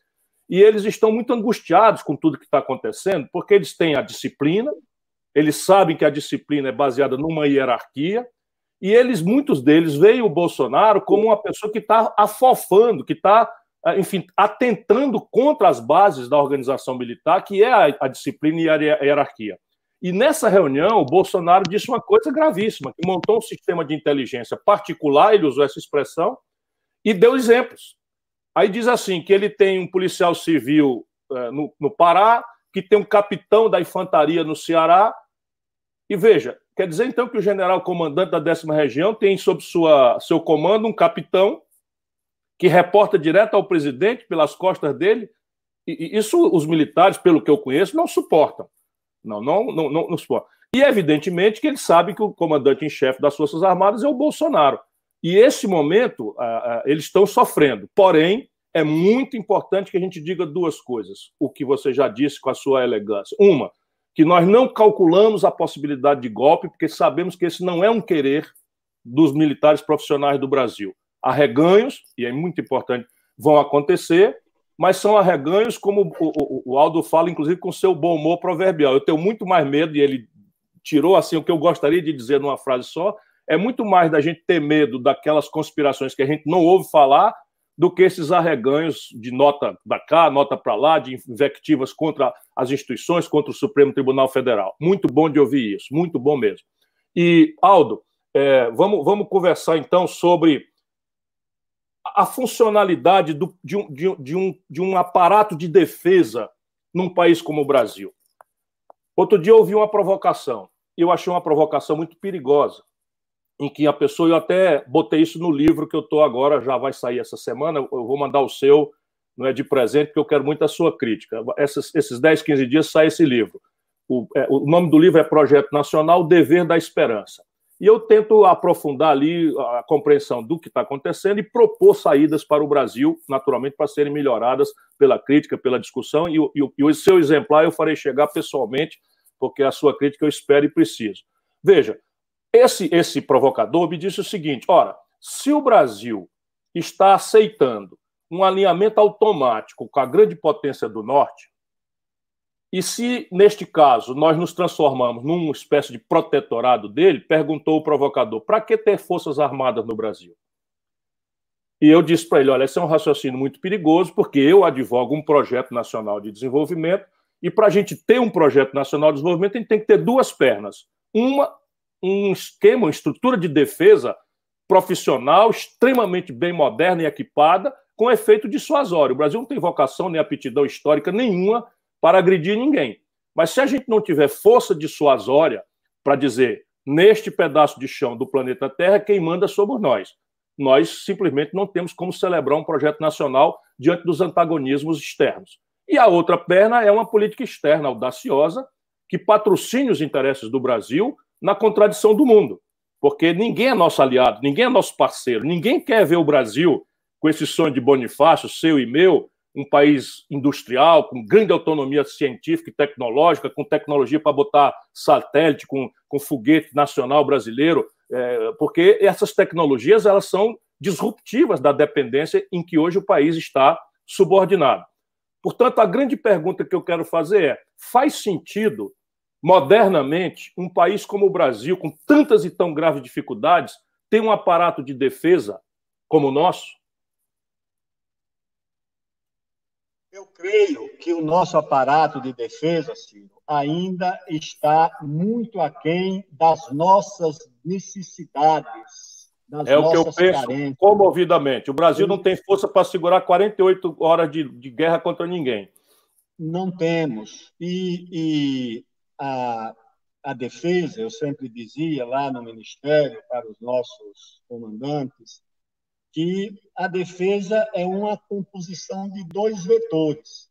e eles estão muito angustiados com tudo que está acontecendo, porque eles têm a disciplina, eles sabem que a disciplina é baseada numa hierarquia, e eles, muitos deles, veem o Bolsonaro como uma pessoa que está afofando, que está, enfim, atentando contra as bases da organização militar, que é a, a disciplina e a hierarquia. E nessa reunião, o Bolsonaro disse uma coisa gravíssima, que montou um sistema de inteligência particular, ele usou essa expressão, e deu exemplos. Aí diz assim: que ele tem um policial civil é, no, no Pará, que tem um capitão da infantaria no Ceará. E veja, quer dizer então que o general comandante da décima região tem sob sua, seu comando um capitão que reporta direto ao presidente pelas costas dele. E, isso os militares, pelo que eu conheço, não suportam. Não, não, não, não, não suportam. E evidentemente que eles sabem que o comandante em chefe das Forças Armadas é o Bolsonaro. E esse momento, eles estão sofrendo. Porém, é muito importante que a gente diga duas coisas. O que você já disse com a sua elegância. Uma, que nós não calculamos a possibilidade de golpe, porque sabemos que esse não é um querer dos militares profissionais do Brasil. Arreganhos, e é muito importante, vão acontecer, mas são arreganhos, como o, o, o Aldo fala, inclusive com seu bom humor proverbial. Eu tenho muito mais medo, e ele tirou assim o que eu gostaria de dizer numa frase só, é muito mais da gente ter medo daquelas conspirações que a gente não ouve falar do que esses arreganhos de nota da cá, nota para lá, de invectivas contra as instituições, contra o Supremo Tribunal Federal. Muito bom de ouvir isso, muito bom mesmo. E, Aldo, é, vamos, vamos conversar então sobre a funcionalidade do, de, um, de, de, um, de um aparato de defesa num país como o Brasil. Outro dia eu ouvi uma provocação, e eu achei uma provocação muito perigosa, em que a pessoa, eu até botei isso no livro que eu estou agora, já vai sair essa semana, eu vou mandar o seu, não é de presente, porque eu quero muito a sua crítica. Essas, esses 10, 15 dias sai esse livro. O, é, o nome do livro é Projeto Nacional Dever da Esperança. E eu tento aprofundar ali a compreensão do que está acontecendo e propor saídas para o Brasil, naturalmente, para serem melhoradas pela crítica, pela discussão. E, e, e o seu exemplar eu farei chegar pessoalmente, porque a sua crítica eu espero e preciso. Veja, esse, esse provocador me disse o seguinte: ora, se o Brasil está aceitando um alinhamento automático com a grande potência do Norte, e se, neste caso, nós nos transformamos numa espécie de protetorado dele, perguntou o provocador: para que ter forças armadas no Brasil? E eu disse para ele: olha, esse é um raciocínio muito perigoso, porque eu advogo um projeto nacional de desenvolvimento, e para a gente ter um projeto nacional de desenvolvimento, a gente tem que ter duas pernas. Uma, um esquema, uma estrutura de defesa profissional, extremamente bem moderna e equipada, com efeito dissuasório. O Brasil não tem vocação nem aptidão histórica nenhuma para agredir ninguém. Mas se a gente não tiver força dissuasória para dizer neste pedaço de chão do planeta Terra, quem manda somos nós. Nós simplesmente não temos como celebrar um projeto nacional diante dos antagonismos externos. E a outra perna é uma política externa audaciosa que patrocine os interesses do Brasil na contradição do mundo. Porque ninguém é nosso aliado, ninguém é nosso parceiro, ninguém quer ver o Brasil com esse sonho de Bonifácio, seu e meu, um país industrial, com grande autonomia científica e tecnológica, com tecnologia para botar satélite, com, com foguete nacional brasileiro, é, porque essas tecnologias elas são disruptivas da dependência em que hoje o país está subordinado. Portanto, a grande pergunta que eu quero fazer é: faz sentido, modernamente, um país como o Brasil, com tantas e tão graves dificuldades, ter um aparato de defesa como o nosso? Eu creio que o nosso aparato de defesa, Ciro, ainda está muito aquém das nossas necessidades. Das é o que eu penso carências. comovidamente. O Brasil não tem força para segurar 48 horas de, de guerra contra ninguém. Não temos. E, e a, a defesa, eu sempre dizia lá no Ministério para os nossos comandantes, que a defesa é uma composição de dois vetores.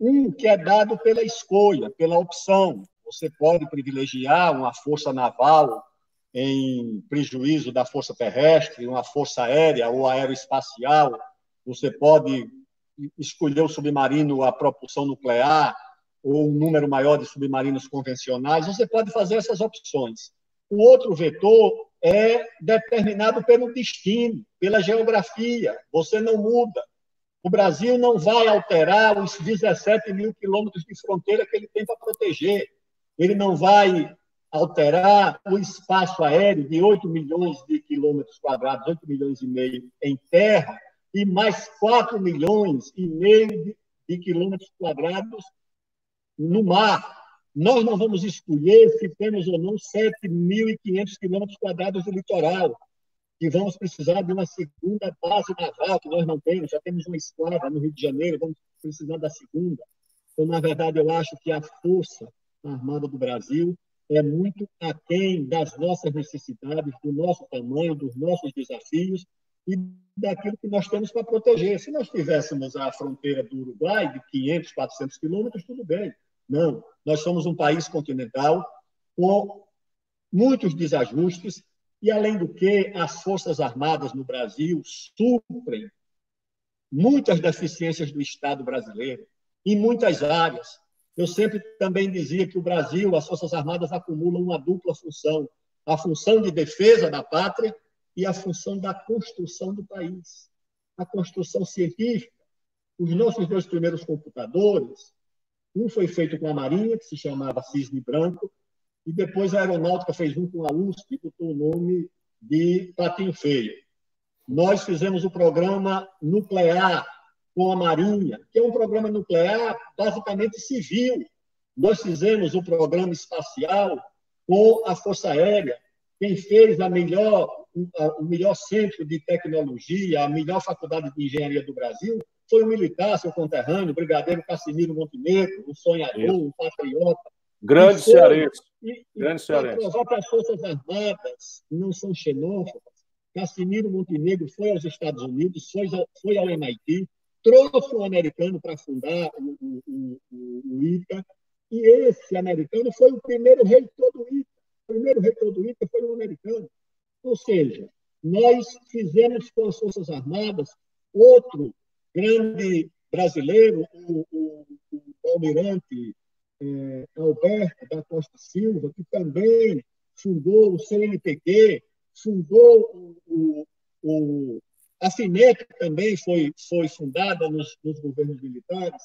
Um que é dado pela escolha, pela opção. Você pode privilegiar uma força naval em prejuízo da força terrestre, uma força aérea ou aeroespacial. Você pode escolher o submarino a propulsão nuclear ou um número maior de submarinos convencionais. Você pode fazer essas opções. O outro vetor é determinado pelo destino, pela geografia. Você não muda. O Brasil não vai alterar os 17 mil quilômetros de fronteira que ele tem para proteger. Ele não vai alterar o espaço aéreo de 8 milhões de quilômetros quadrados, 8 milhões e meio em terra, e mais 4 milhões e meio de, de quilômetros quadrados no mar. Nós não vamos escolher se temos ou não 7.500 quilômetros quadrados de litoral, e vamos precisar de uma segunda base naval, que nós não temos, já temos uma esquadra no Rio de Janeiro, vamos precisar da segunda. Então, na verdade, eu acho que a força armada do Brasil é muito aquém das nossas necessidades, do nosso tamanho, dos nossos desafios e daquilo que nós temos para proteger. Se nós tivéssemos a fronteira do Uruguai de 500, 400 quilômetros, tudo bem. Não, nós somos um país continental com muitos desajustes E, além do que, as Forças Armadas no Brasil suprem muitas deficiências do Estado brasileiro, em muitas áreas. Eu sempre também dizia que o Brasil, as Forças Armadas acumulam uma dupla função: a função de defesa da pátria e a função da construção do país, a construção científica. Os nossos dois primeiros computadores, um foi feito com a Marinha, que se chamava Cisne Branco, e depois a Aeronáutica fez um com a USP, que botou o nome de Patinho Feio. Nós fizemos o programa nuclear com a Marinha, que é um programa nuclear basicamente civil. Nós fizemos o programa espacial com a Força Aérea. Quem fez a melhor, o melhor centro de tecnologia, a melhor faculdade de engenharia do Brasil, foi um militar, seu conterrâneo, o brigadeiro Cassimiro Montenegro, um sonhador, um patriota. Grande cearense. Grande cearense. provar que as Forças Armadas não são xenófobas, Cassimiro Montenegro foi aos Estados Unidos, foi, foi ao MIT, trouxe um americano para fundar o, o, o, o, ITA, e esse americano foi o primeiro reitor do ITA. O primeiro reitor do ITA foi um americano. Ou seja, nós fizemos com as Forças Armadas outro grande brasileiro, o, o, o almirante é, Alberto da Costa Silva, que também fundou o CNPq, fundou o, o, a FINEP também foi, foi fundada nos, nos governos militares,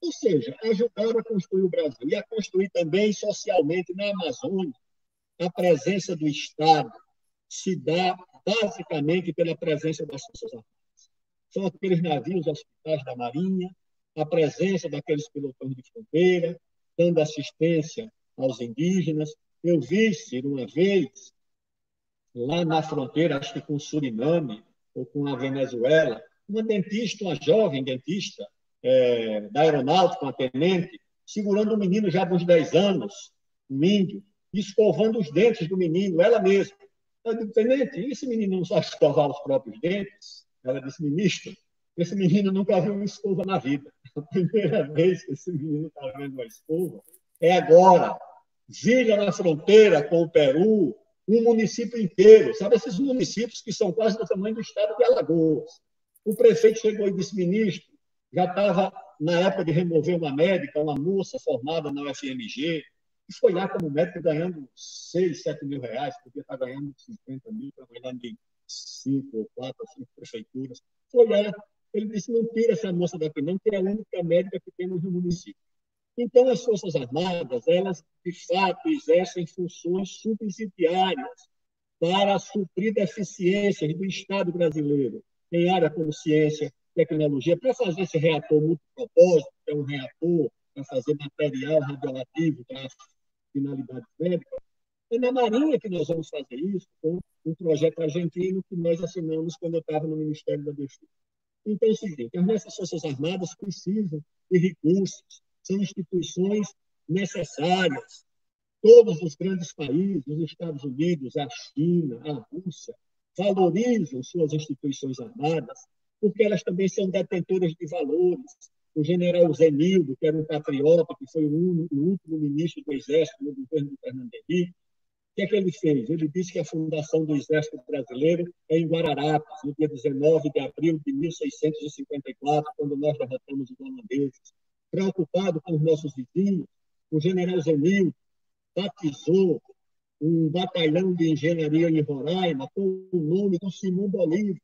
ou seja, ajudaram a construir o Brasil e a construir também socialmente na Amazônia. A presença do Estado se dá basicamente pela presença das Forças Armadas. São aqueles navios hospitais da Marinha, a presença daqueles pilotões de fronteira, dando assistência aos indígenas. Eu vi, Ciro, uma vez, lá na fronteira, acho que com o Suriname ou com a Venezuela, uma dentista, uma jovem dentista é, da aeronáutica, uma tenente, segurando um menino já de uns 10 anos, um índio, escovando os dentes do menino, ela mesma. Eu disse, tenente, e esse menino não sabe escovar os próprios dentes? Ela disse, ministro, esse menino nunca viu uma escova na vida. A primeira vez que esse menino está vendo uma escova é agora. Vila na fronteira com o Peru, um município inteiro, sabe? Esses municípios que são quase do tamanho do estado de Alagoas. O prefeito chegou e disse, ministro, já estava na época de remover uma médica, uma moça formada na UFMG, e foi lá como médico ganhando 6, 7 mil reais, podia estar ganhando 50 mil, trabalhando em 5 ou 4 ou 5 prefeituras. Lá, ele disse, não tira essa moça daqui não, que é a única médica que temos no município. Então, as Forças Armadas, elas, de fato, exercem funções subsidiárias para suprir deficiências do Estado brasileiro em área como ciência, tecnologia, para fazer esse reator multipropósito, que é um reator para fazer material radioativo para finalidades médicas. É na Marinha que nós vamos fazer isso, com um projeto argentino que nós assinamos quando eu estava no Ministério da Defesa. Então, é o seguinte, as nossas Forças Armadas precisam de recursos, são instituições necessárias. Todos os grandes países, os Estados Unidos, a China, a Rússia, valorizam suas instituições armadas, porque elas também são detentoras de valores. O general Zenildo, que era um patriota, que foi o, último ministro do Exército no governo do Fernando Henrique, o que é que ele fez? Ele disse que a fundação do Exército Brasileiro é em Guararapes, no dia 19 de abril de 1654, quando nós derrotamos os holandeses preocupado com os nossos vizinhos, o general Zenil batizou um batalhão de engenharia em Roraima com o nome do Simão Bolívar.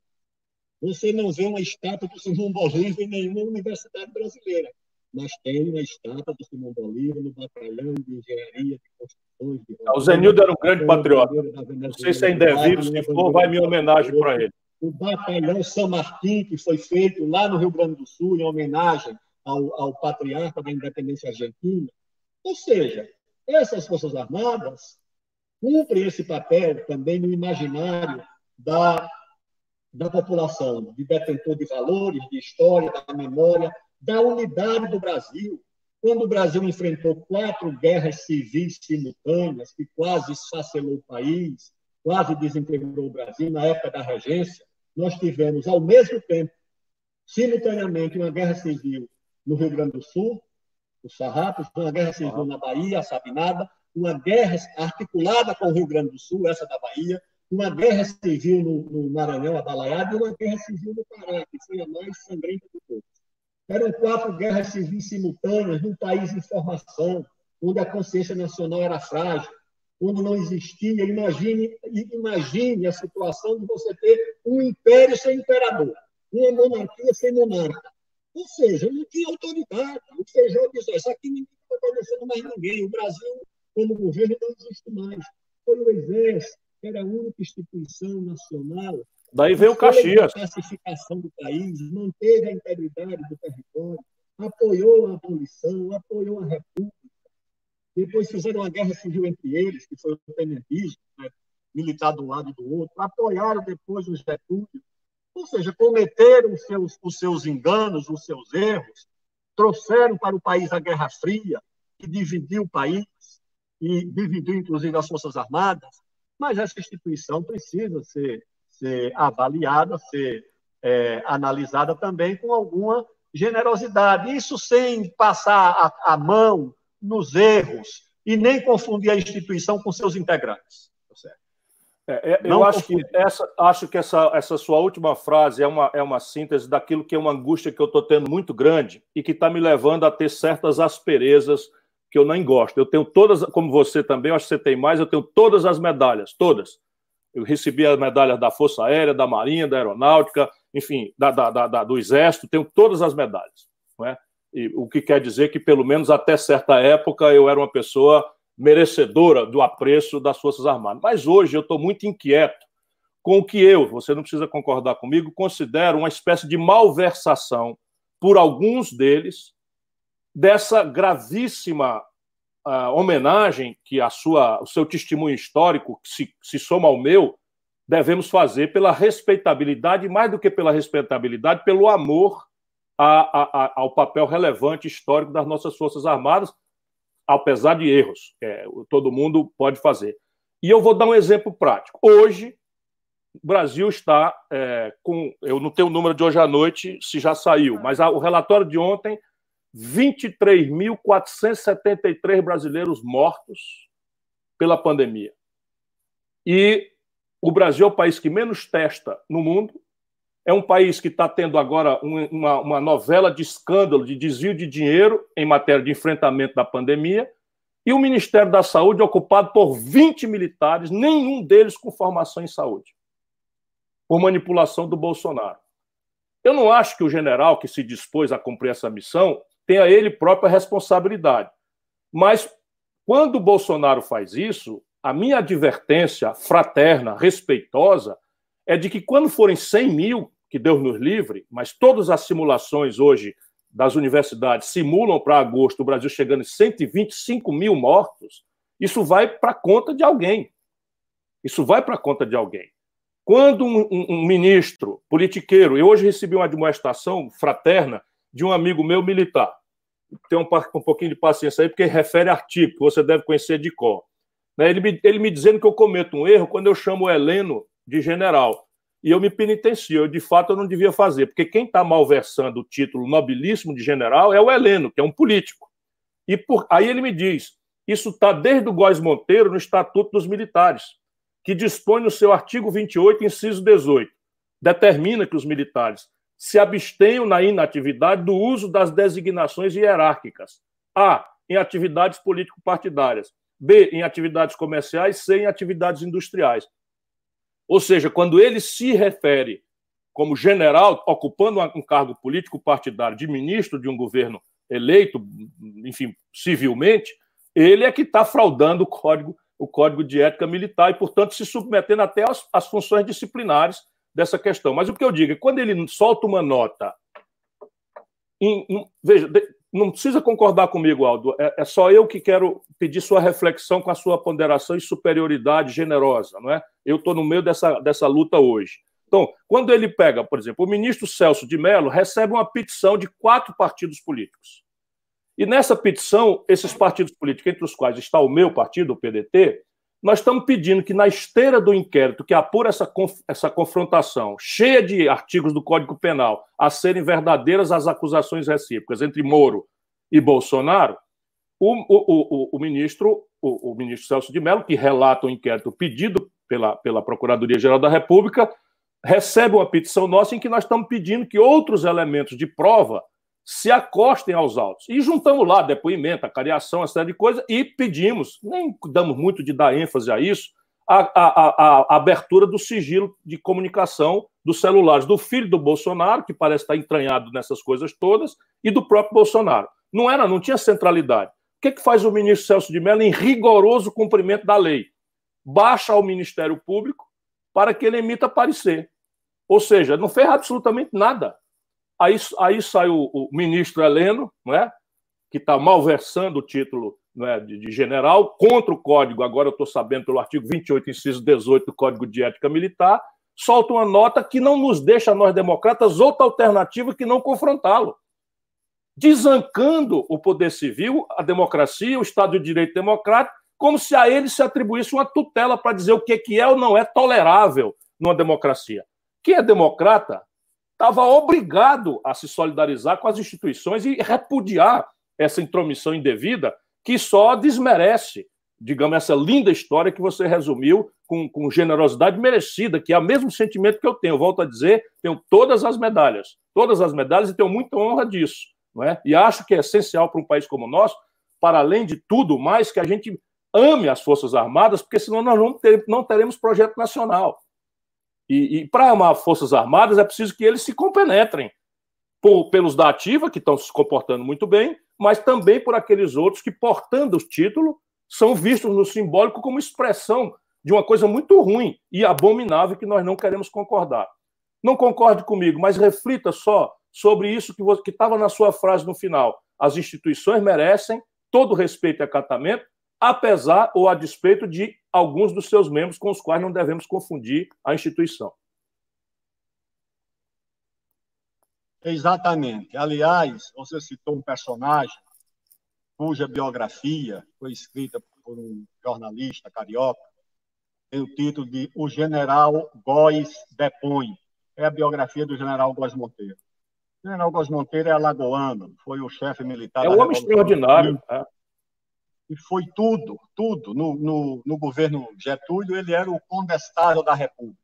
Você não vê uma estátua do Simão Bolívar em nenhuma universidade brasileira, mas tem uma estátua do Simão Bolívar no batalhão de engenharia de construções de Roraima. O Zenildo era um grande patriota. Não sei se ainda é vivo, se for, vai minha homenagem para ele. O batalhão São Martim, que foi feito lá no Rio Grande do Sul, em homenagem ao, ao patriarca da independência argentina. Ou seja, essas Forças Armadas cumprem esse papel também no imaginário da, da população, de detentor de valores, de história, da memória, da unidade do Brasil. Quando o Brasil enfrentou quatro guerras civis simultâneas, que quase esfacelou o país, quase desintegrou o Brasil, na época da regência, nós tivemos, ao mesmo tempo, simultaneamente, uma guerra civil no Rio Grande do Sul, os farrapos, uma guerra civil na Bahia, a Sabinada, uma guerra articulada com o Rio Grande do Sul, essa da Bahia, uma guerra civil no, no Maranhão, abalaiado, e uma guerra civil no Pará, que foi a mais sangrenta de todas. Eram quatro guerras civis simultâneas num país em formação, onde a consciência nacional era frágil, onde não existia. Imagine, imagine a situação de você ter um império sem imperador, uma monarquia sem monarca. Ou seja, não tinha autoridade. O Feijó disse: Isso aqui ninguém está obedecendo mais ninguém. O Brasil, como governo, não existe mais. Foi o Exército, que era a única instituição nacional. Daí veio o Caxias. A pacificação do país, manteve a integridade do território, apoiou a abolição, apoiou a república. Depois fizeram uma guerra civil entre eles, que foi o tenentismo, né? militar de um lado e do outro. Apoiaram depois os Getúlio. Ou seja, cometeram os seus, os seus enganos, os seus erros, trouxeram para o país a Guerra Fria, que dividiu o país, e dividiu, inclusive, as Forças Armadas, mas essa instituição precisa ser, ser avaliada, ser é, analisada também com alguma generosidade. Isso sem passar a, a, mão nos erros e nem confundir a instituição com seus integrantes. Tá é, é, eu acho que, essa, acho que essa, essa sua última frase é uma, é uma síntese daquilo que é uma angústia que eu estou tendo muito grande e que está me levando a ter certas asperezas que eu nem gosto. Eu tenho todas, como você também, acho que você tem mais, eu tenho todas as medalhas, todas. Eu recebi as medalhas da Força Aérea, da Marinha, da Aeronáutica, enfim, da, da, da, do Exército, tenho todas as medalhas. Não é? E, o que quer dizer que, pelo menos até certa época, eu era uma pessoa merecedora do apreço das Forças Armadas. Mas hoje eu estou muito inquieto com o que eu, você não precisa concordar comigo, considero uma espécie de malversação por alguns deles dessa gravíssima uh, homenagem que a sua, o seu testemunho histórico se, se soma ao meu, devemos fazer pela respeitabilidade, mais do que pela respeitabilidade, pelo amor a, a, ao papel relevante histórico das nossas Forças Armadas, apesar de erros. É, todo mundo pode fazer. E eu vou dar um exemplo prático. Hoje, o Brasil está é, com. Eu não tenho o número de hoje à noite, se já saiu, mas a, o relatório de ontem 23.473 brasileiros mortos pela pandemia. E o Brasil é o país que menos testa no mundo. É um país que está tendo agora uma, uma novela de escândalo de desvio de dinheiro em matéria de enfrentamento da pandemia. E o Ministério da Saúde é ocupado por 20 militares, nenhum deles com formação em saúde, por manipulação do Bolsonaro. Eu não acho que o general que se dispôs a cumprir essa missão tenha ele própria responsabilidade. Mas quando o Bolsonaro faz isso, a minha advertência fraterna, respeitosa, é de que quando forem 100 mil, que Deus nos livre, mas todas as simulações hoje das universidades simulam para agosto o Brasil chegando em 125 mil mortos, isso vai para a conta de alguém. Isso vai para a conta de alguém. Quando um, um, um, ministro politiqueiro, eu hoje recebi uma demonstração fraterna de um amigo meu militar. Tem um, um pouquinho de paciência aí, porque refere artigo que você deve conhecer de cor. Né, ele me, ele me dizendo que eu cometo um erro quando eu chamo o Heleno de general. E eu me penitencio. Eu, de fato, eu não devia fazer, porque quem está malversando o título nobilíssimo de general é o Heleno, que é um político. E por, aí ele me diz: isso está desde o Góes Monteiro no Estatuto dos Militares, que dispõe no seu artigo 28, inciso 18, determina que os militares se abstenham na inatividade do uso das designações hierárquicas. A. Em atividades político-partidárias. B. Em atividades comerciais. C. Em atividades industriais. Ou seja, quando ele se refere como general, ocupando um cargo político-partidário de ministro de um governo eleito, enfim, civilmente, ele é que está fraudando o código, o código de ética militar e, portanto, se submetendo até às, às funções disciplinares dessa questão. Mas o que eu digo é quando ele solta uma nota. Em, em, veja, não precisa concordar comigo, Aldo. É, é, só eu que quero pedir sua reflexão com a sua ponderação e superioridade generosa, não é? Eu estou no meio dessa, dessa luta hoje. Então, quando ele pega, por exemplo, o ministro Celso de Mello recebe uma petição de quatro partidos políticos. E nessa petição, esses partidos políticos, entre os quais está o meu partido, o PDT, nós estamos pedindo que, na esteira do inquérito que apura essa, essa confrontação, cheia de artigos do Código Penal, a serem verdadeiras as acusações recíprocas entre Moro e Bolsonaro, o, o, o, o ministro, o, ministro Celso de Mello, que relata o inquérito pedido pela, pela Procuradoria-Geral da República, recebe uma petição nossa em que nós estamos pedindo que outros elementos de prova se acostem aos autos. E juntamos lá depoimento, a cariação, uma série de coisas, e pedimos, nem damos muito de dar ênfase a isso, a, a, a, a abertura do sigilo de comunicação dos celulares do filho do Bolsonaro, que parece estar entranhado nessas coisas todas, e do próprio Bolsonaro. Não era, não tinha centralidade. O que, é que faz o ministro Celso de Mello em rigoroso cumprimento da lei? Baixa ao Ministério Público para que ele emita parecer. Ou seja, não fez absolutamente nada. Aí, aí sai o, o ministro Heleno, não é? que está malversando o título é, de, de, general contra o Código, agora eu estou sabendo pelo artigo 28, inciso 18 do Código de Ética Militar, solta uma nota que não nos deixa, nós democratas, outra alternativa que não confrontá-lo. Desancando o poder civil, a democracia, o Estado de Direito Democrático, como se a ele se atribuísse uma tutela para dizer o que é ou não é tolerável numa democracia. Quem é democrata estava obrigado a se solidarizar com as instituições e repudiar essa intromissão indevida que só desmerece, digamos, essa linda história que você resumiu com, com generosidade merecida, que é o mesmo sentimento que eu tenho. Volto a dizer, tenho todas as medalhas, todas as medalhas e tenho muita honra disso. Não é? E acho que é essencial para um país como o nosso, para além de tudo mais, que a gente ame as Forças Armadas, porque senão nós não, ter, não teremos projeto nacional. E, e para amar Forças Armadas é preciso que eles se compenetrem por, pelos da ativa, que estão se comportando muito bem, mas também por aqueles outros que, portando o título, são vistos no simbólico como expressão de uma coisa muito ruim e abominável que nós não queremos concordar. Não concorde comigo, mas reflita só sobre isso que estava na sua frase no final. As instituições merecem todo respeito e acatamento, apesar ou a despeito de alguns dos seus membros com os quais não devemos confundir a instituição. Exatamente. Aliás, você citou um personagem cuja biografia foi escrita por um jornalista carioca, tem o título de O General Góes Depõe. É a biografia do General Góes Monteiro. O General Góes Monteiro é alagoano, foi o chefe militar. É um homem extraordinário. É e foi tudo, tudo. No, no, no governo Getúlio, ele era o condestável da República.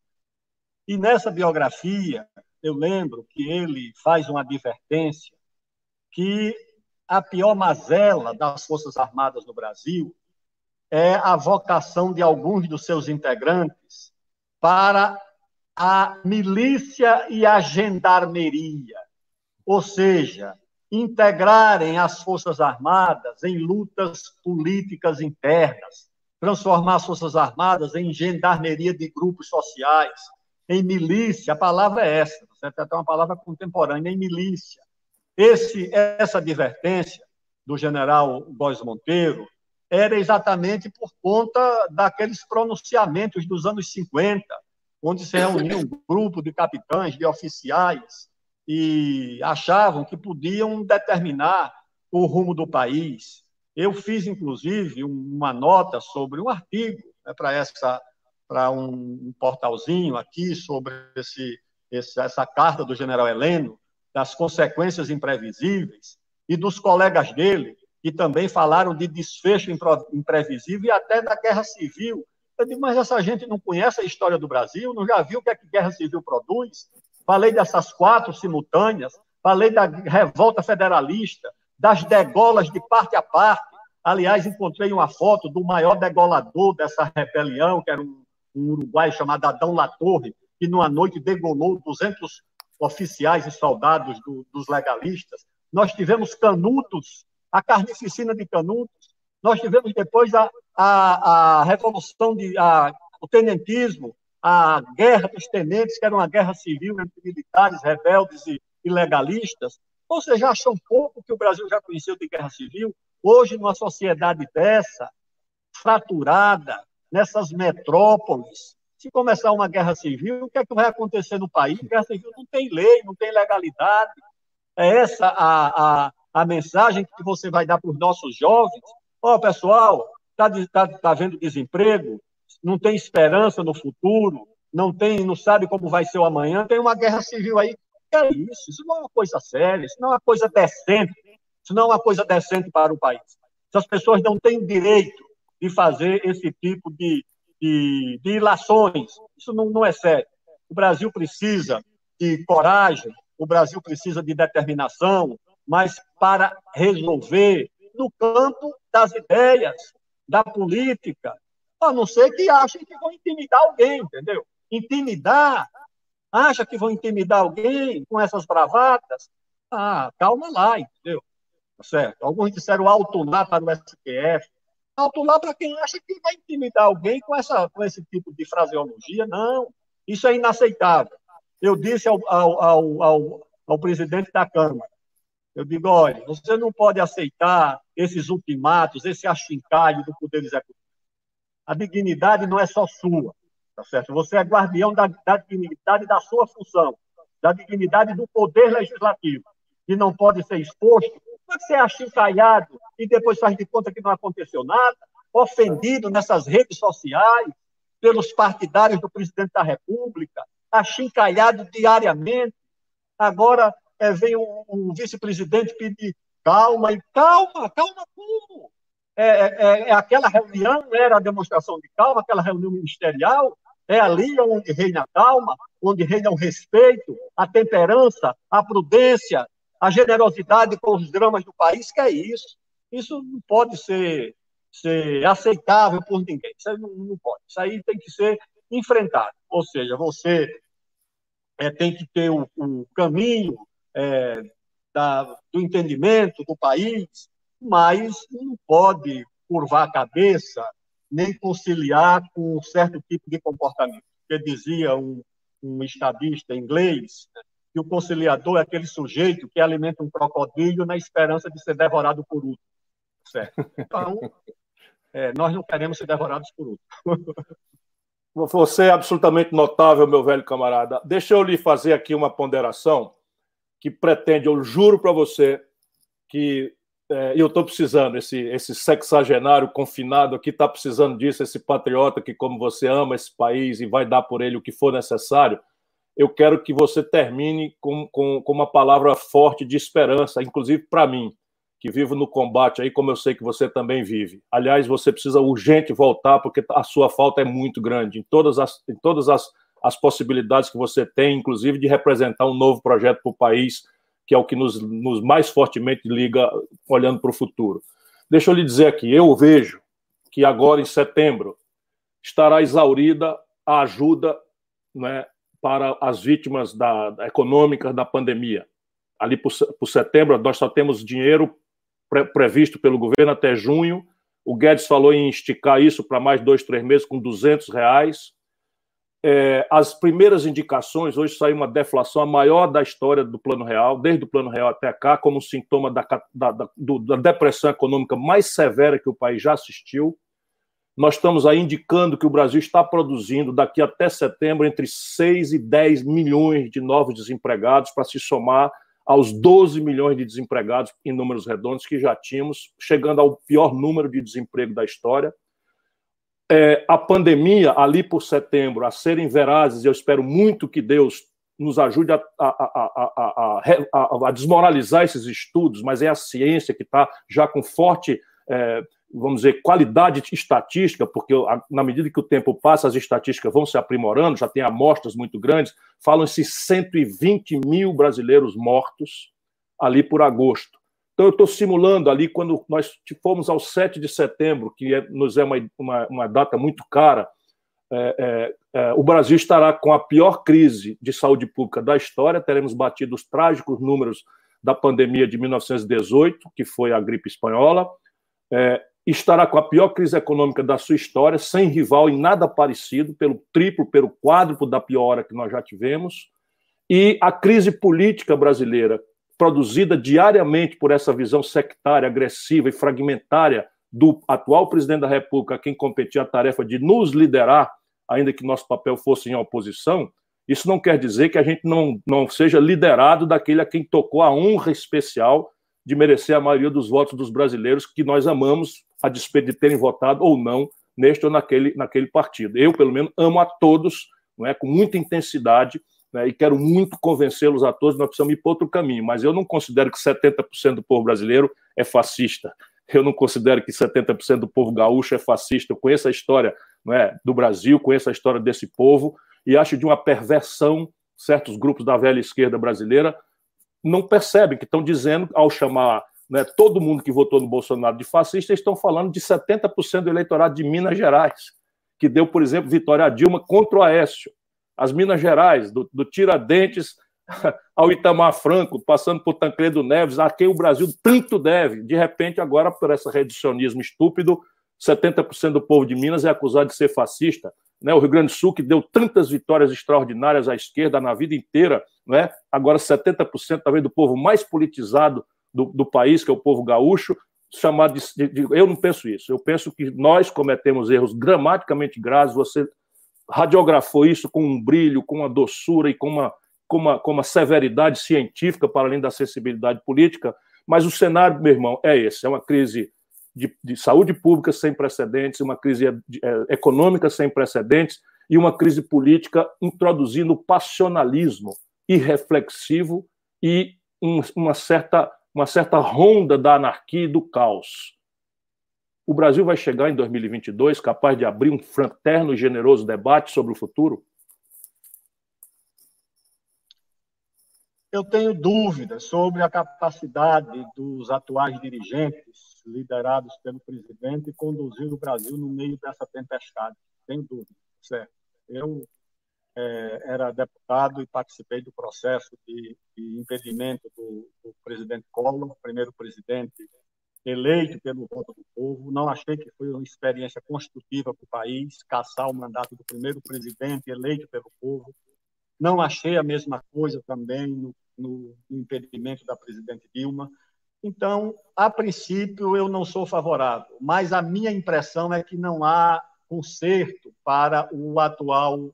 E nessa biografia, eu lembro que ele faz uma advertência que a pior mazela das Forças Armadas no Brasil é a vocação de alguns dos seus integrantes para a milícia e a gendarmeria. Ou seja, integrarem as Forças Armadas em lutas políticas internas, transformar as Forças Armadas em gendarmeria de grupos sociais, em milícia, a palavra é essa, certo? até uma palavra contemporânea, em milícia. Esse, essa advertência do general Góes Monteiro era exatamente por conta daqueles pronunciamentos dos anos 50, onde se reuniu um grupo de capitães, de oficiais, e achavam que podiam determinar o rumo do país. Eu fiz, inclusive, uma nota sobre um artigo né, para essa para um, portalzinho aqui sobre esse, esse, essa carta do general Heleno, das consequências imprevisíveis, e dos colegas dele, que também falaram de desfecho imprevisível e até da guerra civil. Eu digo, mas essa gente não conhece a história do Brasil, não já viu o que, é que guerra civil produz? Falei dessas quatro simultâneas, falei da revolta federalista, das degolas de parte a parte. Aliás, encontrei uma foto do maior degolador dessa rebelião, que era um, um uruguaio chamado Adão Latorre, que numa noite degolou 200 oficiais e soldados do, dos legalistas. Nós tivemos Canudos, a carnificina de Canudos. Nós tivemos depois a, a, a revolução, de, a, o tenentismo, a Guerra dos Tenentes, que era uma guerra civil entre militares, rebeldes e, legalistas. Você já achou um pouco que o Brasil já conheceu de guerra civil? Hoje, numa sociedade dessa, fraturada, nessas metrópoles, se começar uma guerra civil, o que é que vai acontecer no país? Guerra civil não tem lei, não tem legalidade. É essa a, a, a mensagem que você vai dar para os nossos jovens? Ó, oh, pessoal, está tá, tá vendo desemprego? Não tem esperança no futuro, não tem, não sabe como vai ser o amanhã, tem uma guerra civil aí. É isso? Isso não é uma coisa séria, isso não é uma coisa decente, isso não é uma coisa decente para o país. Essas pessoas não têm direito de fazer esse tipo de, de, de ilações. Isso não, não é sério. O Brasil precisa de coragem, o Brasil precisa de determinação, mas para resolver no campo das ideias, da política, a não ser que achem que vão intimidar alguém, entendeu? Intimidar, acha que vão intimidar alguém com essas bravatas? Ah, calma lá, entendeu? Tá certo? Alguns disseram alto lá para o STF. Alto lá para quem acha que vai intimidar alguém com, essa, com esse tipo de fraseologia. Não, isso é inaceitável. Eu disse ao, ao, ao, ao, ao presidente da Câmara, eu digo, olha, você não pode aceitar esses ultimatos, esse achincalho do Poder Executivo. A dignidade não é só sua, tá certo? Você é guardião da, da dignidade da sua função, da dignidade do Poder Legislativo, que não pode ser exposto. Como é achincalhado e depois faz de conta que não aconteceu nada? Ofendido nessas redes sociais pelos partidários do presidente da República, achincalhado diariamente. Agora é, vem um, um vice-presidente pedir calma, e calma, calma como? É, é, é, aquela reunião, era a demonstração de calma, aquela reunião ministerial, é ali onde reina a calma, onde reina o respeito, a temperança, a prudência, a generosidade com os dramas do país, que é isso. Isso não pode ser, ser aceitável por ninguém. Isso aí não, não pode. Isso aí tem que ser enfrentado. Ou seja, você é, tem que ter o, o caminho é, da, do entendimento do país, mas não pode curvar a cabeça nem conciliar com um certo tipo de comportamento. Porque dizia um, um estadista inglês que o conciliador é aquele sujeito que alimenta um crocodilo na esperança de ser devorado por outro. Certo? Então, é, nós não queremos ser devorados por outro. Você é absolutamente notável, meu velho camarada. Deixa eu lhe fazer aqui uma ponderação que pretende, eu juro para você, que é, eu estou precisando, esse, esse sexagenário confinado aqui está precisando disso, esse patriota que, como você ama esse país e vai dar por ele o que for necessário, eu quero que você termine com, com, com uma palavra forte de esperança, inclusive para mim, que vivo no combate aí, como eu sei que você também vive. Aliás, você precisa urgente voltar, porque a sua falta é muito grande em todas as, em todas as as possibilidades que você tem, inclusive de representar um novo projeto para o país, que é o que nos, nos mais fortemente liga olhando para o futuro. Deixa eu lhe dizer aqui, eu vejo que agora em setembro estará exaurida a ajuda né, para as vítimas da, da econômicas da pandemia. Ali por, setembro nós só temos dinheiro pre, previsto pelo governo até junho. O Guedes falou em esticar isso para mais dois, três meses com 200 reais é, as primeiras indicações, hoje saiu uma deflação a maior da história do Plano Real, desde o Plano Real até cá, como sintoma da, da, da, da depressão econômica mais severa que o país já assistiu. Nós estamos aí indicando que o Brasil está produzindo, daqui até setembro, entre 6 e 10 milhões de novos desempregados, para se somar aos 12 milhões de desempregados em números redondos que já tínhamos, chegando ao pior número de desemprego da história é, a pandemia, ali por setembro, a serem verazes, eu espero muito que Deus nos ajude a, a, a, a desmoralizar esses estudos, mas é a ciência que está já com forte, é, vamos dizer, qualidade estatística, porque na medida que o tempo passa, as estatísticas vão se aprimorando, já tem amostras muito grandes, falam-se 120 mil brasileiros mortos ali por agosto. Então, eu estou simulando ali, quando nós fomos ao 7 de setembro, que é, nos é uma, uma, uma data muito cara, é, é, é, o Brasil estará com a pior crise de saúde pública da história, teremos batido os trágicos números da pandemia de 1918, que foi a gripe espanhola, é, estará com a pior crise econômica da sua história, sem rival em nada parecido, pelo triplo, pelo quádruplo da pior hora que nós já tivemos, e a crise política brasileira, produzida diariamente por essa visão sectária, agressiva e fragmentária do atual presidente da República, a quem competia a tarefa de nos liderar, ainda que nosso papel fosse em oposição, isso não quer dizer que a gente não, não seja liderado daquele a quem tocou a honra especial de merecer a maioria dos votos dos brasileiros que nós amamos, a despeito de terem votado ou não neste ou naquele, naquele partido. Eu, pelo menos, amo a todos, não é, com muita intensidade, né, e quero muito convencê-los a todos, nós precisamos ir para outro caminho, mas eu não considero que 70% do povo brasileiro é fascista. Eu não considero que 70% do povo gaúcho é fascista. Eu conheço a história não é, do Brasil, conheço a história desse povo e acho de uma perversão certos grupos da velha esquerda brasileira não percebem que estão dizendo, ao chamar né, todo mundo que votou no Bolsonaro de fascista, estão falando de 70% do eleitorado de Minas Gerais, que deu, por exemplo, vitória a Dilma contra o Aécio. As Minas Gerais, do, do Tiradentes ao Itamar Franco, passando por Tancredo Neves, a quem o Brasil tanto deve. De repente, agora, por esse reducionismo estúpido, 70% do povo de Minas é acusado de ser fascista. Né? O Rio Grande do Sul, que deu tantas vitórias extraordinárias à esquerda na vida inteira, né? agora 70% talvez do povo mais politizado do, do, país, que é o povo gaúcho, chamado de, de, de, Eu não penso isso. Eu penso que nós cometemos erros gramaticamente graves. Você radiografou isso com um brilho, com uma doçura e com uma, com uma, com uma severidade científica, para além da sensibilidade política. Mas o cenário, meu irmão, é esse: é uma crise de, de saúde pública sem precedentes, uma crise é, econômica sem precedentes e uma crise política introduzindo passionalismo irreflexivo e um, uma, certa, uma certa ronda da anarquia e do caos. O Brasil vai chegar em 2022 capaz de abrir um fraterno e generoso debate sobre o futuro? Eu tenho dúvidas sobre a capacidade dos atuais dirigentes, liderados pelo presidente, conduzir o Brasil no meio dessa tempestade. Tenho dúvidas, certo? Eu é, era deputado e participei do processo de, de impedimento do, do, presidente Collor, primeiro presidente eleito pelo voto do povo. Não achei que foi uma experiência construtiva para o país, caçar o mandato do primeiro presidente eleito pelo povo. Não achei a mesma coisa também no, no, impedimento da presidente Dilma. Então, a princípio, eu não sou favorável, mas a minha impressão é que não há conserto para o atual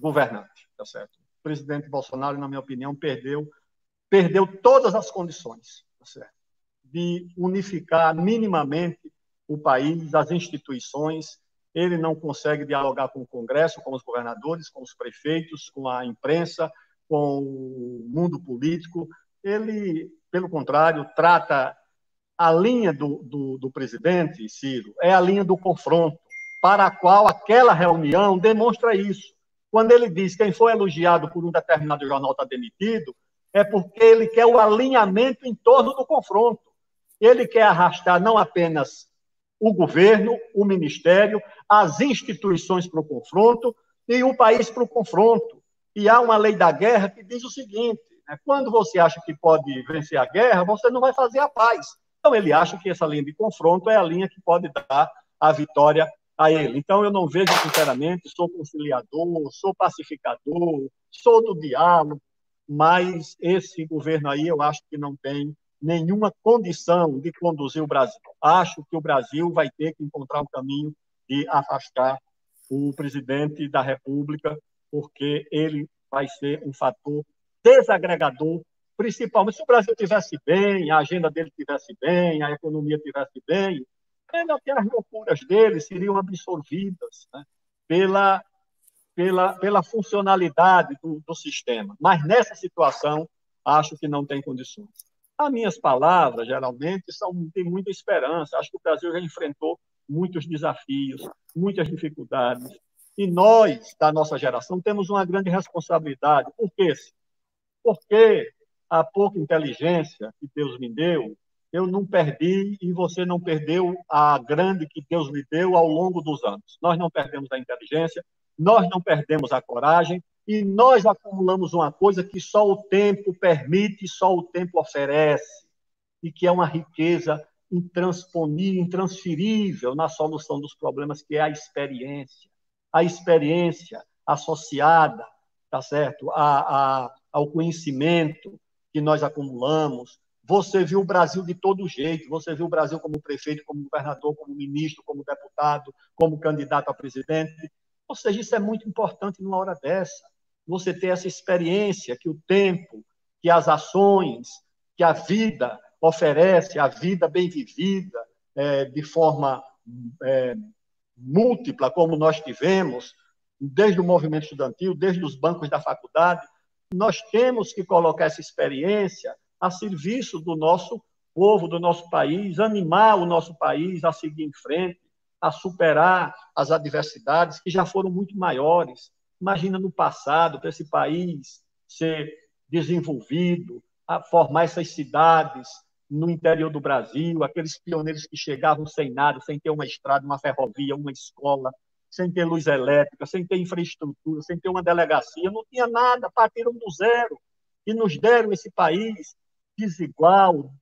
governante, tá certo? O presidente Bolsonaro, na minha opinião, perdeu perdeu todas as condições, tá certo? De unificar minimamente o país, as instituições, ele não consegue dialogar com o Congresso, com os governadores, com os prefeitos, com a imprensa, com o mundo político. Ele, pelo contrário, trata a linha do, do, do presidente, Ciro, é a linha do confronto, para a qual aquela reunião demonstra isso. Quando ele diz que quem foi elogiado por um determinado jornal está demitido, é porque ele quer o alinhamento em torno do confronto. Ele quer arrastar não apenas o governo, o ministério, as instituições para o confronto e o país para o confronto. E há uma lei da guerra que diz o seguinte: né, quando você acha que pode vencer a guerra, você não vai fazer a paz. Então, ele acha que essa linha de confronto é a linha que pode dar a vitória a ele. Então, eu não vejo, sinceramente, sou conciliador, sou pacificador, sou do diálogo, mas esse governo aí eu acho que não tem nenhuma condição de conduzir o Brasil. Acho que o Brasil vai ter que encontrar um caminho de afastar o presidente da República, porque ele vai ser um fator desagregador, principalmente se o Brasil tivesse bem, a agenda dele tivesse bem, a economia tivesse bem, que as loucuras dele seriam absorvidas né, pela, pela, pela funcionalidade do, do sistema. Mas nessa situação, acho que não tem condições. As minhas palavras, geralmente, são, têm muita esperança. Acho que o Brasil já enfrentou muitos desafios, muitas dificuldades. E nós, da nossa geração, temos uma grande responsabilidade. Por quê? Porque a pouca inteligência que Deus me deu, eu não perdi e você não perdeu a grande que Deus lhe deu ao longo dos anos. Nós não perdemos a inteligência, nós não perdemos a coragem, e nós acumulamos uma coisa que só o tempo permite, só o tempo oferece, e que é uma riqueza intransponível, intransferível na solução dos problemas, que é a experiência. A experiência associada, tá certo, a, a, ao conhecimento que nós acumulamos. Você viu o Brasil de todo jeito, você viu o Brasil como prefeito, como governador, como ministro, como deputado, como candidato a presidente. Ou seja, isso é muito importante numa hora dessa você ter essa experiência que o tempo, que as ações, que a vida oferece, a vida bem vivida, é, de forma é, múltipla, como nós tivemos, desde o movimento estudantil, desde os bancos da faculdade, nós temos que colocar essa experiência a serviço do nosso povo, do nosso país, animar o nosso país a seguir em frente, a superar as adversidades que já foram muito maiores. Imagina no passado, para esse país ser desenvolvido, formar essas cidades no interior do Brasil, aqueles pioneiros que chegavam sem nada, sem ter uma estrada, uma ferrovia, uma escola, sem ter luz elétrica, sem ter infraestrutura, sem ter uma delegacia, não tinha nada, partiram do zero. E nos deram esse país desigual,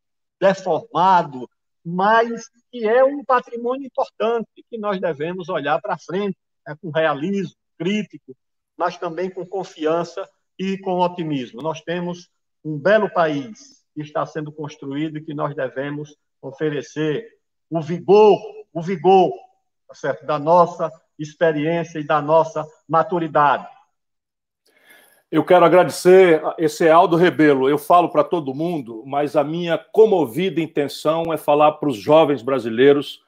deformado, mas que é um patrimônio importante que nós devemos olhar para frente né, com realismo crítico, mas também com confiança e com otimismo. Nós temos um belo país que está sendo construído e que nós devemos oferecer o vigor, o vigor, tá certo, da nossa experiência e da nossa maturidade. Eu quero agradecer. Esse Aldo Rebelo. Eu falo para todo mundo, mas a minha comovida intenção é falar para os jovens brasileiros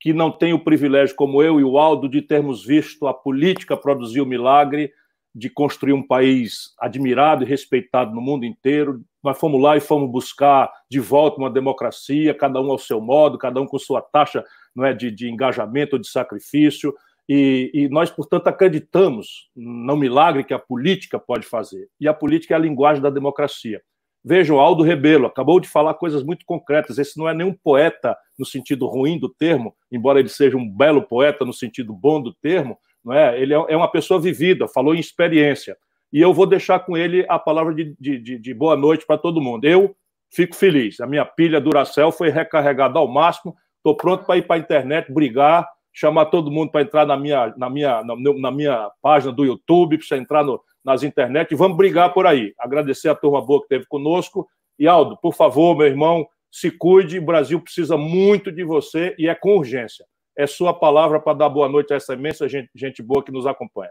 que não têm o privilégio, como eu e o Aldo, de termos visto a política produzir o milagre de construir um país admirado e respeitado no mundo inteiro. Nós fomos lá e fomos buscar de volta uma democracia, cada um ao seu modo, cada um com sua taxa não é, de, de engajamento ou de sacrifício. E, e, nós, portanto, acreditamos no milagre que a política pode fazer. E a política é a linguagem da democracia. Vejam, Aldo Rebelo acabou de falar coisas muito concretas. Esse não é nenhum poeta no sentido ruim do termo, embora ele seja um belo poeta no sentido bom do termo, não é? Ele é, é uma pessoa vivida, falou em experiência. E eu vou deixar com ele a palavra de, de, de boa noite para todo mundo. Eu fico feliz. A minha pilha Duracell foi recarregada ao máximo. Estou pronto para ir para a internet, brigar chamar todo mundo para entrar na minha, na, minha, na, na, minha página do YouTube, para entrar no, nas internet e vamos brigar por aí. Agradecer a turma boa que esteve conosco. E Aldo, por favor, meu irmão, se cuide. O Brasil precisa muito de você e é com urgência. É sua palavra para dar boa noite a essa imensa gente, gente boa que nos acompanha.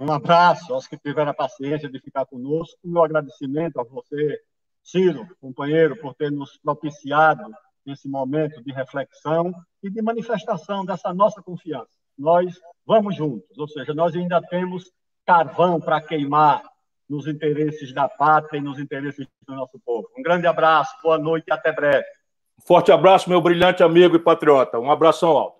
Um abraço aos que tiveram a paciência de ficar conosco. Meu agradecimento a você, Ciro, companheiro, por ter nos propiciado nesse momento de reflexão e de manifestação dessa nossa confiança. Nós vamos juntos, ou seja, nós ainda temos carvão para queimar nos interesses da pátria e nos interesses do nosso povo. Um grande abraço, boa noite e até breve. Forte abraço, meu brilhante amigo e patriota. Um abração alto.